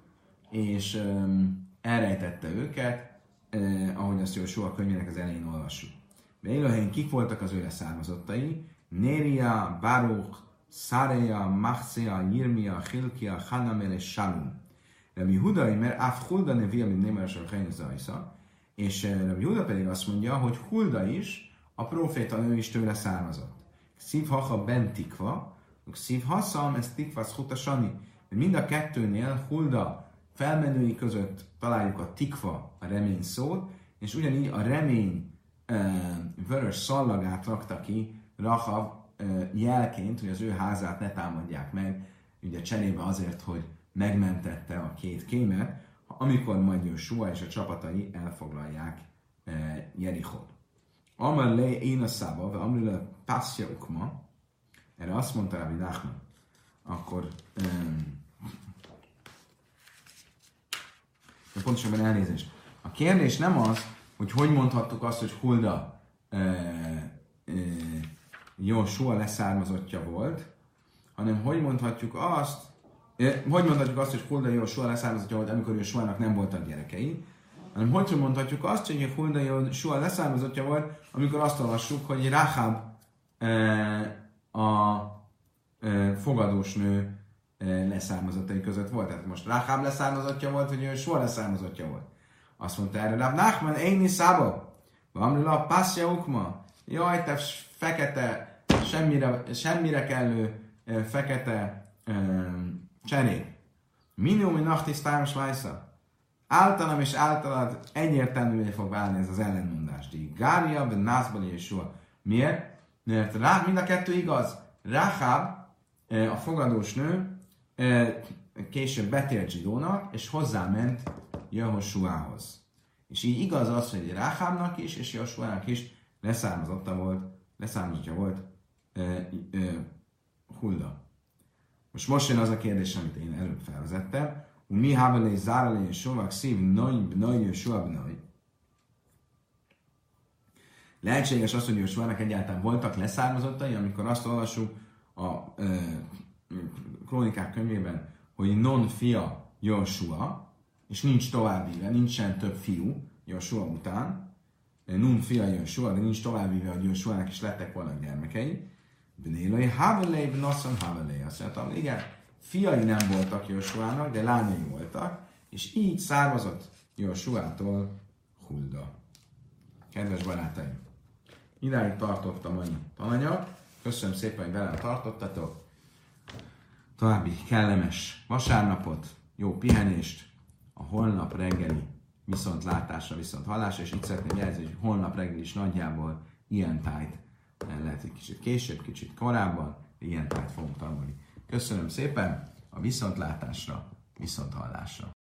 A: és um, elrejtette őket, eh, ahogy azt Joshua könyvének az elején olvassuk. Élőhelyen kik voltak az ő leszármazottai? Néria, Baruch, Száreja, Machsia, Yirmia, Hilkia, Hanamel és Shalom. Rabbi Huda, mert Af Hulda nevia, mint Némersor Zajsza, és eh, Rabbi Huda pedig azt mondja, hogy Hulda is, a proféta nő is tőle származott. Szív haha ben tikva, szív haszam, ez tikva sani. De mind a kettőnél Hulda felmenői között találjuk a tikva, a remény szót, és ugyanígy a remény e, vörös szallagát rakta ki Rahav e, jelként, hogy az ő házát ne támadják meg, ugye cserébe azért, hogy megmentette a két kémet, amikor majd Sua és a csapatai elfoglalják e, Jerichot. Amar le én a szába, vagy amri le passzja ukma, erre azt mondta Rabbi Nachman, akkor um, de pontosabban elnézést. A kérdés nem az, hogy hogy mondhattuk azt, hogy Hulda e, e, jó, soha leszármazottja volt, hanem hogy mondhatjuk azt, hogy mondhatjuk azt, hogy Hulda jó, soha leszármazottja volt, amikor ő soha nem voltak gyerekei, hanem hogy mondhatjuk azt, hogy Hulda jó, soha leszármazottja volt, amikor azt olvassuk, hogy Rahab a e, fogadós nő leszármazottai között volt. Tehát most Rahab leszármazottja volt, vagy ő soha leszármazottja volt. Azt mondta erre, Rab Nachman, én szába. Van a passzja ukma. Jaj, te fekete, semmire, semmire kellő fekete um, cserék. Minimum nachtis táros lajsza. Általam és általad egyértelművé fog válni ez az ellenmondás. Gária, ben Nászbali és. Miért? Mert rá, mind a kettő igaz. Rahab, a fogadós nő, később betért zsidónak, és hozzáment Jehosuához. És így igaz az, hogy Ráhámnak is, és Jehosuának is leszármazotta volt, leszármazottja volt e, e, Hulda. Most most jön az a kérdés, amit én előbb felvezettem. Mi hábelé záralé és sovak szív nagy nagy és nagy. Lehetséges az, hogy Josuának egyáltalán voltak leszármazottai, amikor azt olvassuk a e, krónikák könyvében, hogy non fia Joshua, és nincs további, nincsen több fiú Joshua után, Nun fia Joshua, de nincs további, hogy Joshuának is lettek volna gyermekei. Benélai Havelei, Bnaszon Havelei. Azt mondtam, igen, fiai nem voltak Joshuának, de lányai voltak, és így származott Joshuától Hulda. Kedves barátaim, idáig tartott a mai tananyag. Köszönöm szépen, hogy velem tartottatok további kellemes vasárnapot, jó pihenést, a holnap reggeli viszont látásra, viszont hallásra, és itt szeretném jelzni, hogy holnap reggel is nagyjából ilyen tájt lehet egy kicsit később, kicsit korábban, ilyen tájt fogunk tanulni. Köszönöm szépen a viszontlátásra, viszont hallásra.